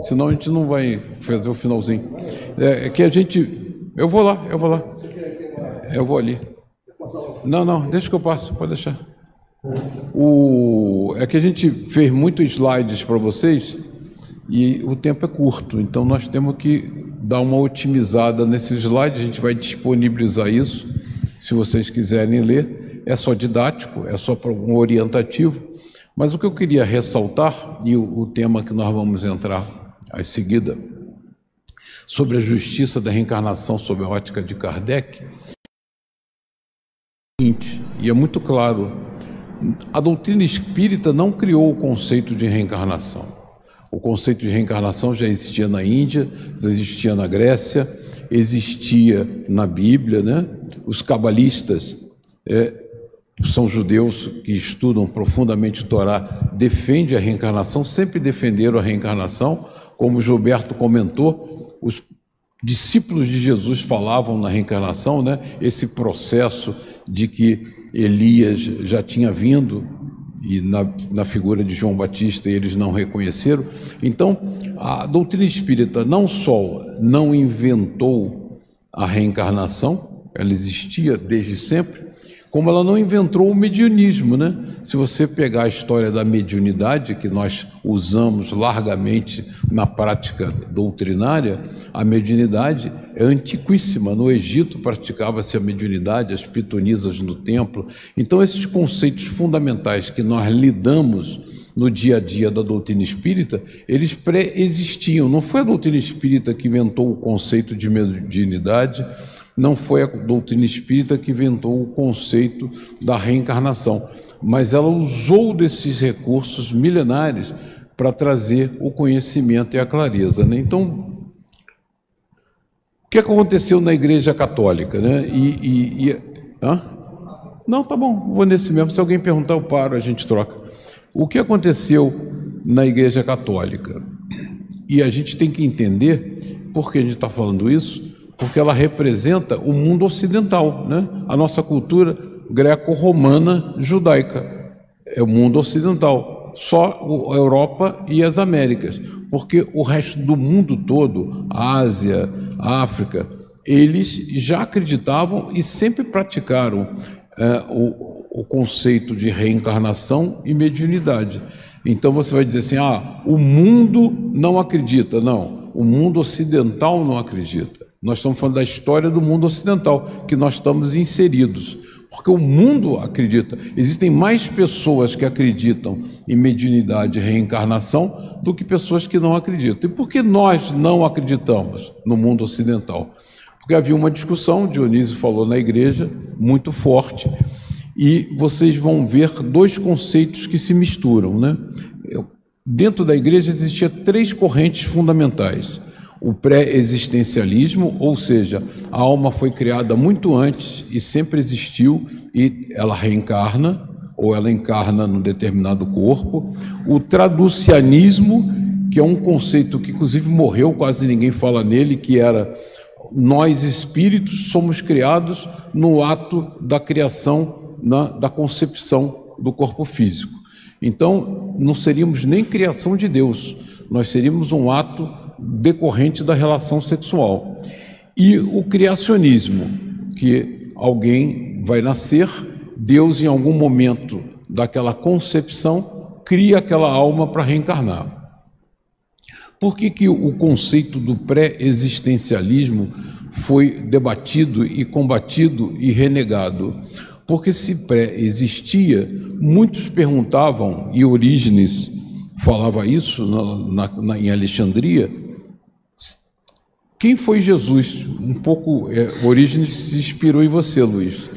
Senão a gente não vai fazer o finalzinho. É, é que a gente. Eu vou lá, eu vou lá. Eu vou ali. Não, não, deixa que eu passo, pode deixar. O, é que a gente fez muitos slides para vocês e o tempo é curto, então nós temos que dar uma otimizada nesse slide, a gente vai disponibilizar isso, se vocês quiserem ler, é só didático, é só um orientativo, mas o que eu queria ressaltar, e o, o tema que nós vamos entrar à seguida, sobre a justiça da reencarnação sob a ótica de Kardec, e é muito claro, a doutrina espírita não criou o conceito de reencarnação. O conceito de reencarnação já existia na Índia, já existia na Grécia, existia na Bíblia, né? Os cabalistas é, são judeus que estudam profundamente o Torá, defendem a reencarnação, sempre defenderam a reencarnação, como Gilberto comentou, os discípulos de Jesus falavam na reencarnação, né? Esse processo de que Elias já tinha vindo e na, na figura de João Batista eles não reconheceram. Então, a doutrina espírita não só não inventou a reencarnação, ela existia desde sempre, como ela não inventou o mediunismo, né? Se você pegar a história da mediunidade, que nós usamos largamente na prática doutrinária, a mediunidade é antiquíssima. No Egito praticava-se a mediunidade, as pitonisas no templo. Então, esses conceitos fundamentais que nós lidamos no dia a dia da doutrina espírita, eles pré-existiam. Não foi a doutrina espírita que inventou o conceito de mediunidade, não foi a doutrina espírita que inventou o conceito da reencarnação, mas ela usou desses recursos milenares para trazer o conhecimento e a clareza. Né? Então, o que aconteceu na Igreja Católica? Né? E, e, e? Não, tá bom, vou nesse mesmo. Se alguém perguntar, eu paro, a gente troca. O que aconteceu na Igreja Católica? E a gente tem que entender por que a gente está falando isso, porque ela representa o mundo ocidental, né? a nossa cultura greco-romana judaica. É o mundo ocidental, só a Europa e as Américas, porque o resto do mundo todo, a Ásia, a África, eles já acreditavam e sempre praticaram é, o, o conceito de reencarnação e mediunidade. Então você vai dizer assim: ah, o mundo não acredita. Não, o mundo ocidental não acredita. Nós estamos falando da história do mundo ocidental, que nós estamos inseridos. Porque o mundo acredita. Existem mais pessoas que acreditam em mediunidade e reencarnação do que pessoas que não acreditam. E por que nós não acreditamos no mundo ocidental? Porque havia uma discussão, Dionísio falou na igreja, muito forte, e vocês vão ver dois conceitos que se misturam. Né? Dentro da igreja existia três correntes fundamentais o pré-existencialismo, ou seja, a alma foi criada muito antes e sempre existiu e ela reencarna ou ela encarna num determinado corpo. O traducianismo, que é um conceito que inclusive morreu, quase ninguém fala nele, que era nós espíritos somos criados no ato da criação, na, da concepção do corpo físico. Então, não seríamos nem criação de Deus, nós seríamos um ato decorrente da relação sexual. E o criacionismo, que alguém vai nascer, Deus, em algum momento daquela concepção, cria aquela alma para reencarnar. Por que, que o conceito do pré-existencialismo foi debatido e combatido e renegado? Porque se pré-existia, muitos perguntavam, e Orígenes falava isso na, na, na, em Alexandria, quem foi Jesus? Um pouco, é, Orígenes se inspirou em você, Luiz.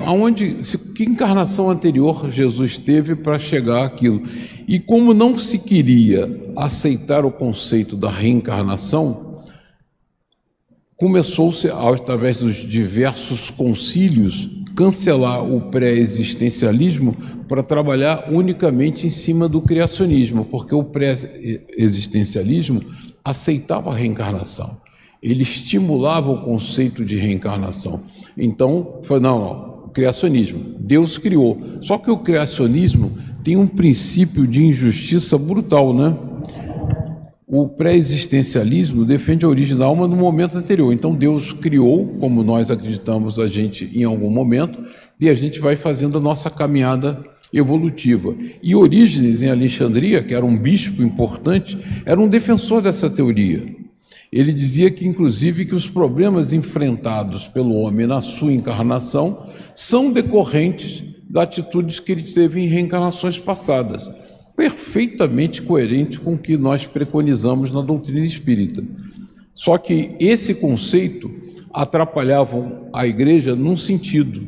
Aonde, se, que encarnação anterior Jesus teve para chegar àquilo? E como não se queria aceitar o conceito da reencarnação, começou-se, através dos diversos concílios, cancelar o pré-existencialismo para trabalhar unicamente em cima do criacionismo, porque o pré-existencialismo aceitava a reencarnação. Ele estimulava o conceito de reencarnação. Então, foi não, não criacionismo. Deus criou. Só que o criacionismo tem um princípio de injustiça brutal, né? O pré-existencialismo defende a origem da alma no momento anterior. Então Deus criou, como nós acreditamos a gente em algum momento, e a gente vai fazendo a nossa caminhada evolutiva. E Orígenes em Alexandria, que era um bispo importante, era um defensor dessa teoria. Ele dizia que inclusive que os problemas enfrentados pelo homem na sua encarnação são decorrentes das atitudes que ele teve em reencarnações passadas, perfeitamente coerente com o que nós preconizamos na doutrina espírita. Só que esse conceito atrapalhava a igreja num sentido,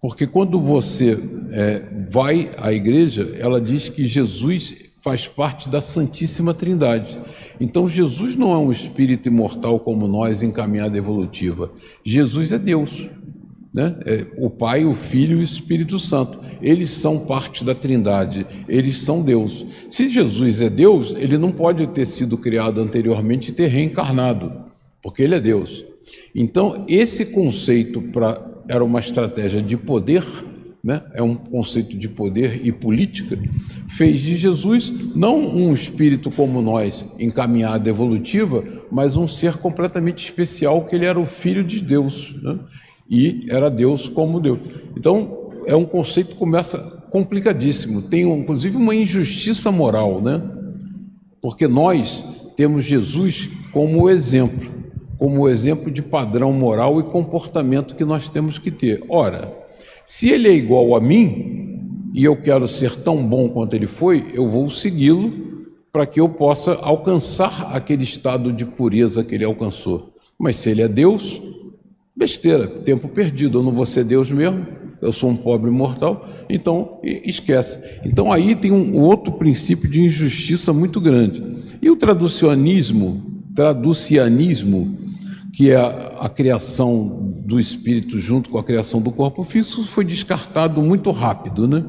porque quando você é, vai à igreja, ela diz que Jesus faz parte da Santíssima Trindade. Então Jesus não é um espírito imortal como nós, encaminhada evolutiva. Jesus é Deus. Né? É, o Pai, o Filho e o Espírito Santo. Eles são parte da Trindade, eles são Deus. Se Jesus é Deus, ele não pode ter sido criado anteriormente e ter reencarnado, porque ele é Deus. Então, esse conceito pra, era uma estratégia de poder, né? é um conceito de poder e política, fez de Jesus não um espírito como nós, encaminhado evolutiva, mas um ser completamente especial, que ele era o Filho de Deus. Né? e era Deus como Deus. Então, é um conceito que começa complicadíssimo. Tem, inclusive, uma injustiça moral, né? Porque nós temos Jesus como exemplo, como exemplo de padrão moral e comportamento que nós temos que ter. Ora, se ele é igual a mim e eu quero ser tão bom quanto ele foi, eu vou segui-lo para que eu possa alcançar aquele estado de pureza que ele alcançou. Mas se ele é Deus, Besteira, tempo perdido. Eu não vou ser Deus mesmo, eu sou um pobre mortal, então esquece. Então aí tem um outro princípio de injustiça muito grande. E o traducionismo, traducianismo, que é a, a criação do espírito junto com a criação do corpo físico, foi descartado muito rápido, né?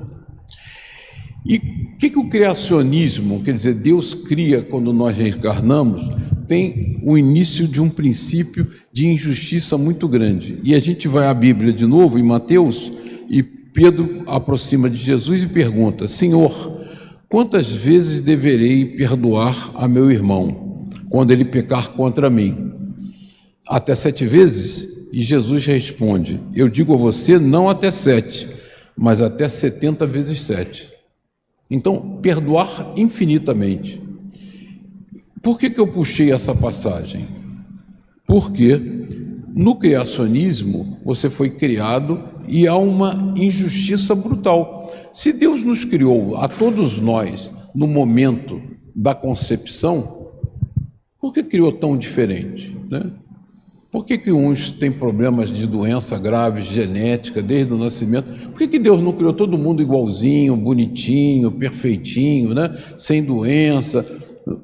E o que, que o criacionismo, quer dizer, Deus cria quando nós reencarnamos, tem o início de um princípio de injustiça muito grande. E a gente vai à Bíblia de novo, em Mateus, e Pedro aproxima de Jesus e pergunta: Senhor, quantas vezes deverei perdoar a meu irmão quando ele pecar contra mim? Até sete vezes? E Jesus responde: Eu digo a você, não até sete, mas até setenta vezes sete. Então, perdoar infinitamente. Por que, que eu puxei essa passagem? Porque no criacionismo você foi criado e há uma injustiça brutal. Se Deus nos criou a todos nós no momento da concepção, por que criou tão diferente? Né? Por que, que uns têm problemas de doença grave, genética, desde o nascimento? Por que, que Deus não criou todo mundo igualzinho, bonitinho, perfeitinho, né? sem doença?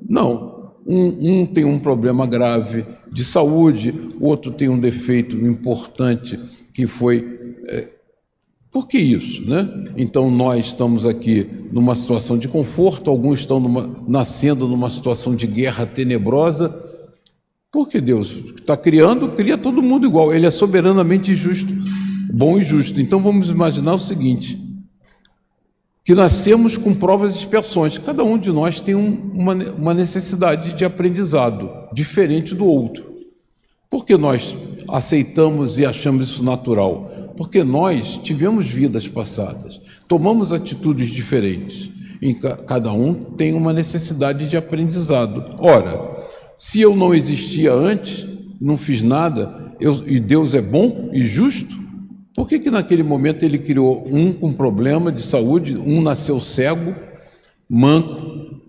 Não, um, um, tem um problema grave de saúde, outro tem um defeito importante que foi. É, por que isso? Né? Então, nós estamos aqui numa situação de conforto, alguns estão numa, nascendo numa situação de guerra tenebrosa. Por que Deus está criando, cria todo mundo igual, Ele é soberanamente justo, bom e justo. Então, vamos imaginar o seguinte: que nascemos com provas e expiações. Cada um de nós tem um, uma, uma necessidade de aprendizado diferente do outro. Por que nós aceitamos e achamos isso natural? Porque nós tivemos vidas passadas, tomamos atitudes diferentes. E cada um tem uma necessidade de aprendizado. Ora, se eu não existia antes, não fiz nada, eu, e Deus é bom e justo, por que, que naquele momento ele criou um com problema de saúde, um nasceu cego, manco,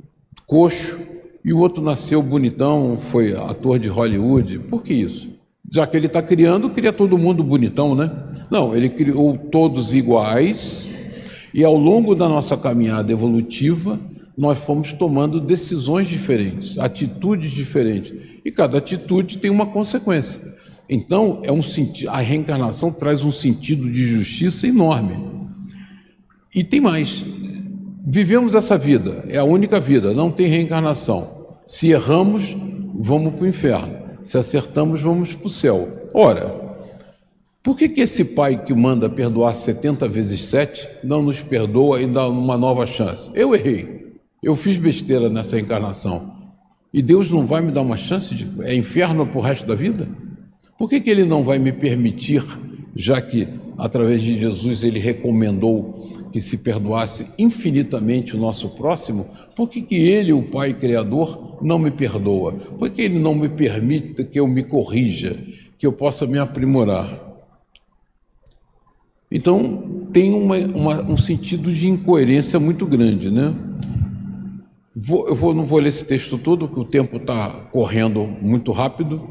coxo, e o outro nasceu bonitão, foi ator de Hollywood? Por que isso? Já que ele está criando, cria todo mundo bonitão, né? Não, ele criou todos iguais, e ao longo da nossa caminhada evolutiva, nós fomos tomando decisões diferentes, atitudes diferentes, e cada atitude tem uma consequência. Então, é um a reencarnação traz um sentido de justiça enorme. E tem mais. Vivemos essa vida, é a única vida, não tem reencarnação. Se erramos, vamos para o inferno. Se acertamos, vamos para o céu. Ora, por que, que esse pai que manda perdoar 70 vezes 7 não nos perdoa e dá uma nova chance? Eu errei. Eu fiz besteira nessa encarnação. E Deus não vai me dar uma chance de. É inferno para o resto da vida? Por que, que Ele não vai me permitir, já que através de Jesus Ele recomendou que se perdoasse infinitamente o nosso próximo? Por que, que Ele, o Pai Criador, não me perdoa? Por que Ele não me permite que eu me corrija, que eu possa me aprimorar? Então, tem uma, uma, um sentido de incoerência muito grande, né? Vou, eu vou, não vou ler esse texto todo, porque o tempo está correndo muito rápido,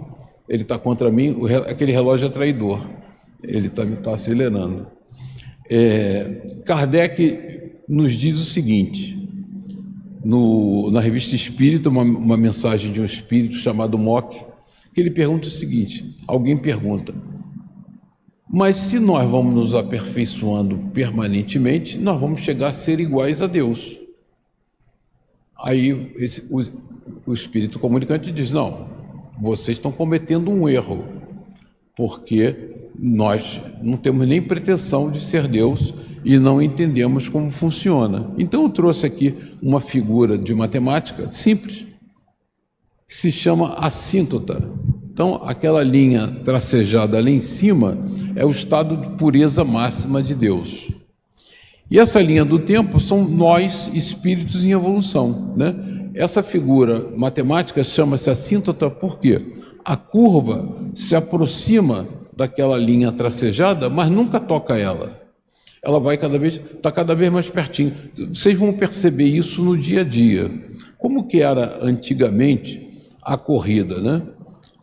ele está contra mim, o, aquele relógio é traidor, ele está tá acelerando. É, Kardec nos diz o seguinte, no, na revista Espírita, uma, uma mensagem de um espírito chamado Mock, que ele pergunta o seguinte: alguém pergunta, mas se nós vamos nos aperfeiçoando permanentemente, nós vamos chegar a ser iguais a Deus. Aí esse, o, o espírito comunicante diz: não, vocês estão cometendo um erro, porque nós não temos nem pretensão de ser Deus e não entendemos como funciona. Então eu trouxe aqui uma figura de matemática simples, que se chama assíntota. Então, aquela linha tracejada ali em cima é o estado de pureza máxima de Deus. E essa linha do tempo são nós, espíritos em evolução. Né? Essa figura matemática chama-se assíntota porque a curva se aproxima daquela linha tracejada, mas nunca toca ela. Ela vai cada vez, está cada vez mais pertinho. Vocês vão perceber isso no dia a dia. Como que era antigamente a corrida, né?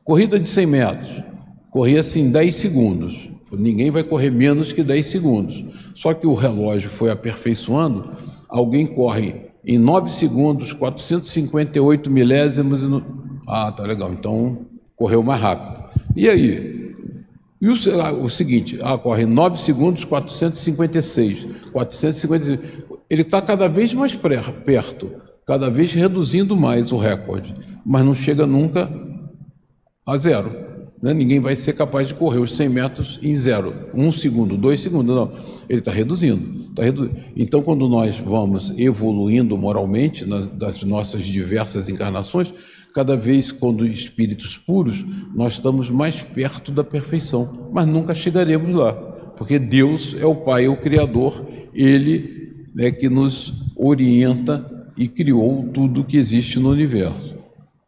Corrida de 100 metros. Corria-se em 10 segundos. Ninguém vai correr menos que 10 segundos. Só que o relógio foi aperfeiçoando, alguém corre em 9 segundos, 458 milésimos. No... Ah, tá legal, então correu mais rápido. E aí? E o, ah, o seguinte, ah, corre 9 segundos, 456. 456. Ele está cada vez mais perto, cada vez reduzindo mais o recorde, mas não chega nunca a zero. Né? Ninguém vai ser capaz de correr os 100 metros em zero, um segundo, dois segundos, não. Ele está reduzindo, tá reduzindo. Então, quando nós vamos evoluindo moralmente nas das nossas diversas encarnações, cada vez quando espíritos puros, nós estamos mais perto da perfeição, mas nunca chegaremos lá, porque Deus é o Pai, é o Criador, Ele é que nos orienta e criou tudo que existe no universo.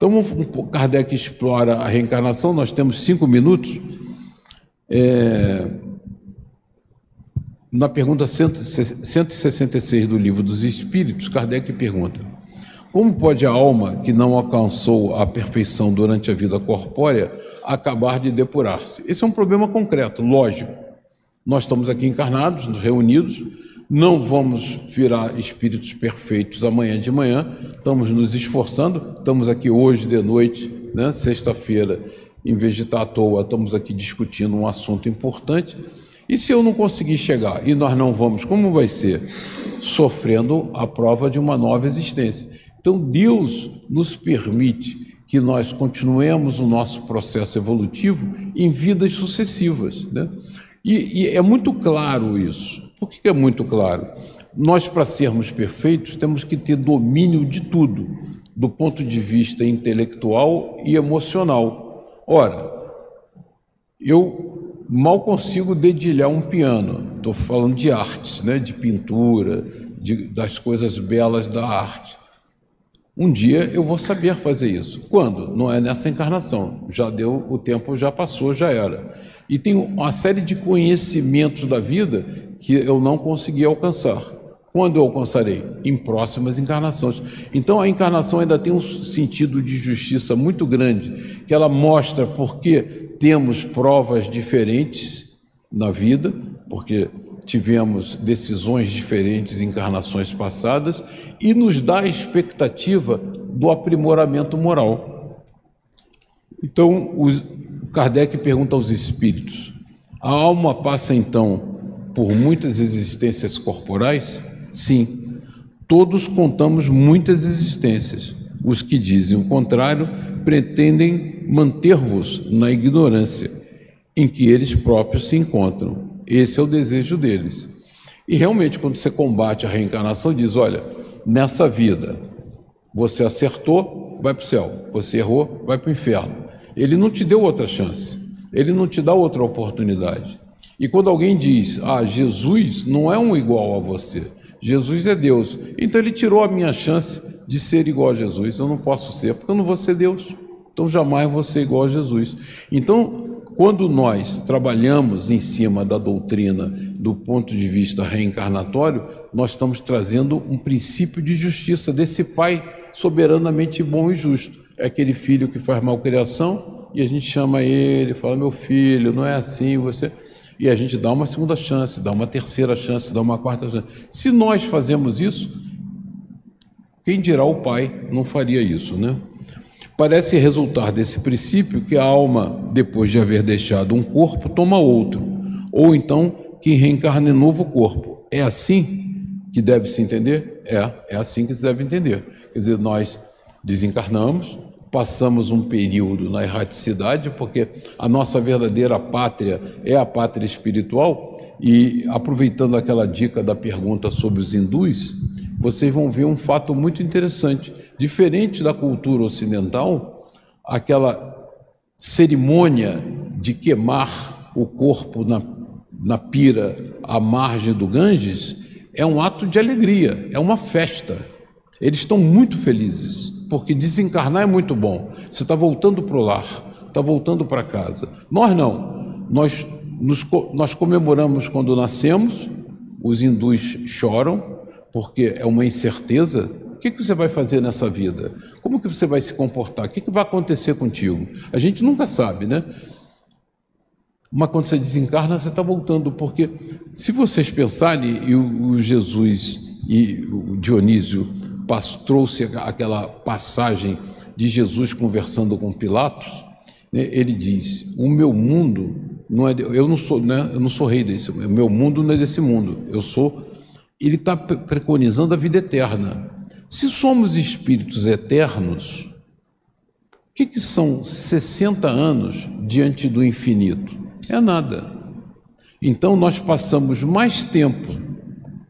Então, Kardec explora a reencarnação, nós temos cinco minutos. É, na pergunta 166 do Livro dos Espíritos, Kardec pergunta: Como pode a alma que não alcançou a perfeição durante a vida corpórea acabar de depurar-se? Esse é um problema concreto, lógico. Nós estamos aqui encarnados, reunidos, não vamos virar espíritos perfeitos amanhã de manhã, estamos nos esforçando, estamos aqui hoje de noite, né, sexta-feira, em vez de estar à toa, estamos aqui discutindo um assunto importante. E se eu não conseguir chegar e nós não vamos, como vai ser? Sofrendo a prova de uma nova existência. Então Deus nos permite que nós continuemos o nosso processo evolutivo em vidas sucessivas. Né? E, e é muito claro isso. Por que é muito claro? Nós, para sermos perfeitos, temos que ter domínio de tudo, do ponto de vista intelectual e emocional. Ora, eu mal consigo dedilhar um piano, estou falando de artes, né, de pintura, de, das coisas belas da arte. Um dia eu vou saber fazer isso. Quando? Não é nessa encarnação. Já deu, o tempo já passou, já era. E tem uma série de conhecimentos da vida que eu não consegui alcançar. Quando eu alcançarei? Em próximas encarnações. Então a encarnação ainda tem um sentido de justiça muito grande, que ela mostra porque temos provas diferentes na vida, porque tivemos decisões diferentes em encarnações passadas e nos dá a expectativa do aprimoramento moral. Então, os, Kardec pergunta aos espíritos: a alma passa então por muitas existências corporais? Sim, todos contamos muitas existências. Os que dizem o contrário pretendem manter-vos na ignorância em que eles próprios se encontram. Esse é o desejo deles. E realmente, quando você combate a reencarnação, diz: olha, nessa vida, você acertou, vai para o céu, você errou, vai para o inferno. Ele não te deu outra chance, ele não te dá outra oportunidade. E quando alguém diz: ah, Jesus não é um igual a você, Jesus é Deus, então ele tirou a minha chance de ser igual a Jesus. Eu não posso ser, porque eu não vou ser Deus. Então jamais vou ser igual a Jesus. Então, quando nós trabalhamos em cima da doutrina do ponto de vista reencarnatório, nós estamos trazendo um princípio de justiça desse pai soberanamente bom e justo. É aquele filho que faz malcriação e a gente chama ele, fala: meu filho, não é assim, você. E a gente dá uma segunda chance, dá uma terceira chance, dá uma quarta chance. Se nós fazemos isso, quem dirá o pai não faria isso, né? Parece resultar desse princípio que a alma, depois de haver deixado um corpo, toma outro, ou então que reencarna em novo corpo. É assim que deve se entender? É, é assim que se deve entender. Quer dizer, nós desencarnamos, passamos um período na erraticidade, porque a nossa verdadeira pátria é a pátria espiritual, e aproveitando aquela dica da pergunta sobre os hindus, vocês vão ver um fato muito interessante. Diferente da cultura ocidental, aquela cerimônia de queimar o corpo na, na pira à margem do Ganges é um ato de alegria, é uma festa. Eles estão muito felizes, porque desencarnar é muito bom. Você está voltando para o lar, está voltando para casa. Nós não. Nós, nos, nós comemoramos quando nascemos, os hindus choram, porque é uma incerteza o que, que você vai fazer nessa vida? Como que você vai se comportar? O que, que vai acontecer contigo? A gente nunca sabe, né? Mas quando você desencarna, você está voltando, porque se vocês pensarem, e o Jesus e o Dionísio trouxe aquela passagem de Jesus conversando com Pilatos, né, ele diz: O meu mundo não é, eu não sou, né, eu não sou rei desse, o meu mundo não é desse mundo. Eu sou. Ele está preconizando a vida eterna. Se somos espíritos eternos, o que, que são 60 anos diante do infinito? É nada. Então nós passamos mais tempo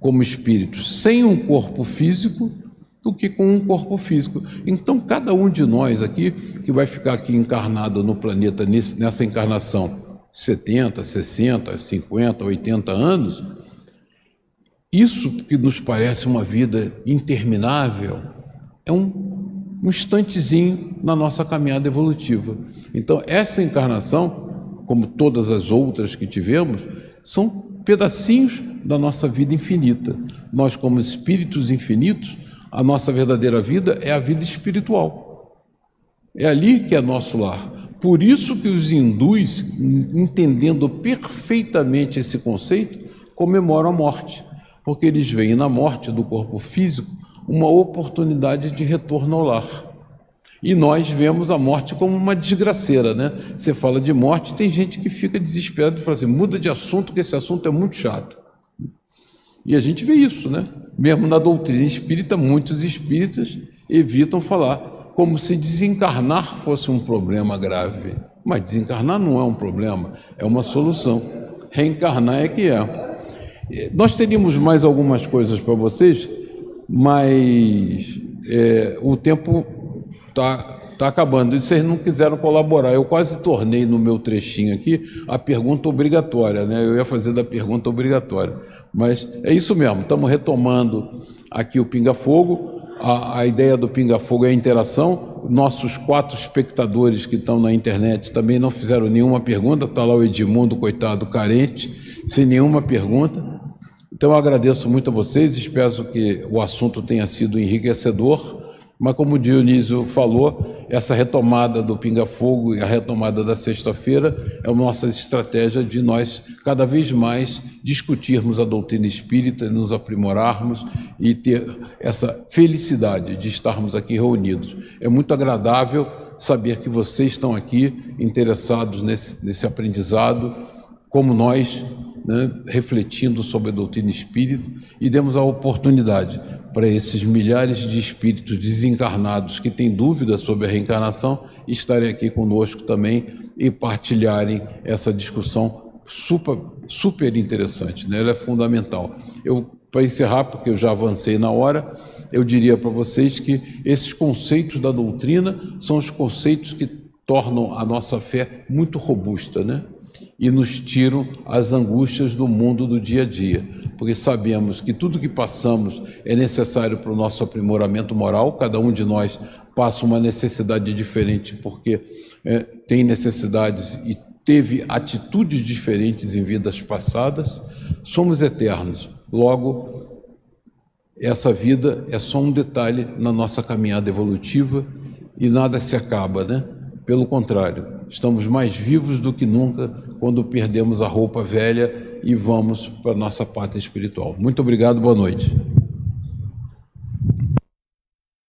como espíritos sem um corpo físico do que com um corpo físico. Então, cada um de nós aqui, que vai ficar aqui encarnado no planeta nessa encarnação, 70, 60, 50, 80 anos, isso que nos parece uma vida interminável é um, um instantezinho na nossa caminhada evolutiva. Então, essa encarnação, como todas as outras que tivemos, são pedacinhos da nossa vida infinita. Nós, como espíritos infinitos, a nossa verdadeira vida é a vida espiritual. É ali que é nosso lar. Por isso que os hindus, entendendo perfeitamente esse conceito, comemoram a morte porque eles veem na morte do corpo físico uma oportunidade de retorno ao lar. E nós vemos a morte como uma desgraceira, né? Você fala de morte, tem gente que fica desesperada e fala assim: muda de assunto, que esse assunto é muito chato. E a gente vê isso, né? Mesmo na doutrina espírita, muitos espíritas evitam falar como se desencarnar fosse um problema grave. Mas desencarnar não é um problema, é uma solução. Reencarnar é que é. Nós teríamos mais algumas coisas para vocês, mas é, o tempo está tá acabando. E vocês não quiseram colaborar. Eu quase tornei no meu trechinho aqui a pergunta obrigatória, né? Eu ia fazer da pergunta obrigatória. Mas é isso mesmo, estamos retomando aqui o Pinga Fogo. A, a ideia do Pinga Fogo é a interação. Nossos quatro espectadores que estão na internet também não fizeram nenhuma pergunta. Está lá o Edmundo, coitado, carente, sem nenhuma pergunta. Então, eu agradeço muito a vocês, espero que o assunto tenha sido enriquecedor, mas como o Dionísio falou, essa retomada do Pinga Fogo e a retomada da sexta-feira é a nossa estratégia de nós cada vez mais discutirmos a doutrina espírita, nos aprimorarmos e ter essa felicidade de estarmos aqui reunidos. É muito agradável saber que vocês estão aqui interessados nesse, nesse aprendizado, como nós né, refletindo sobre a doutrina espírita e demos a oportunidade para esses milhares de espíritos desencarnados que têm dúvidas sobre a reencarnação estarem aqui conosco também e partilharem essa discussão super, super interessante, né? ela é fundamental. Eu, para encerrar, porque eu já avancei na hora, eu diria para vocês que esses conceitos da doutrina são os conceitos que tornam a nossa fé muito robusta, né? E nos tiram as angústias do mundo do dia a dia, porque sabemos que tudo que passamos é necessário para o nosso aprimoramento moral, cada um de nós passa uma necessidade diferente porque é, tem necessidades e teve atitudes diferentes em vidas passadas, somos eternos, logo, essa vida é só um detalhe na nossa caminhada evolutiva e nada se acaba, né? Pelo contrário, estamos mais vivos do que nunca quando perdemos a roupa velha e vamos para a nossa pátria espiritual. Muito obrigado, boa noite.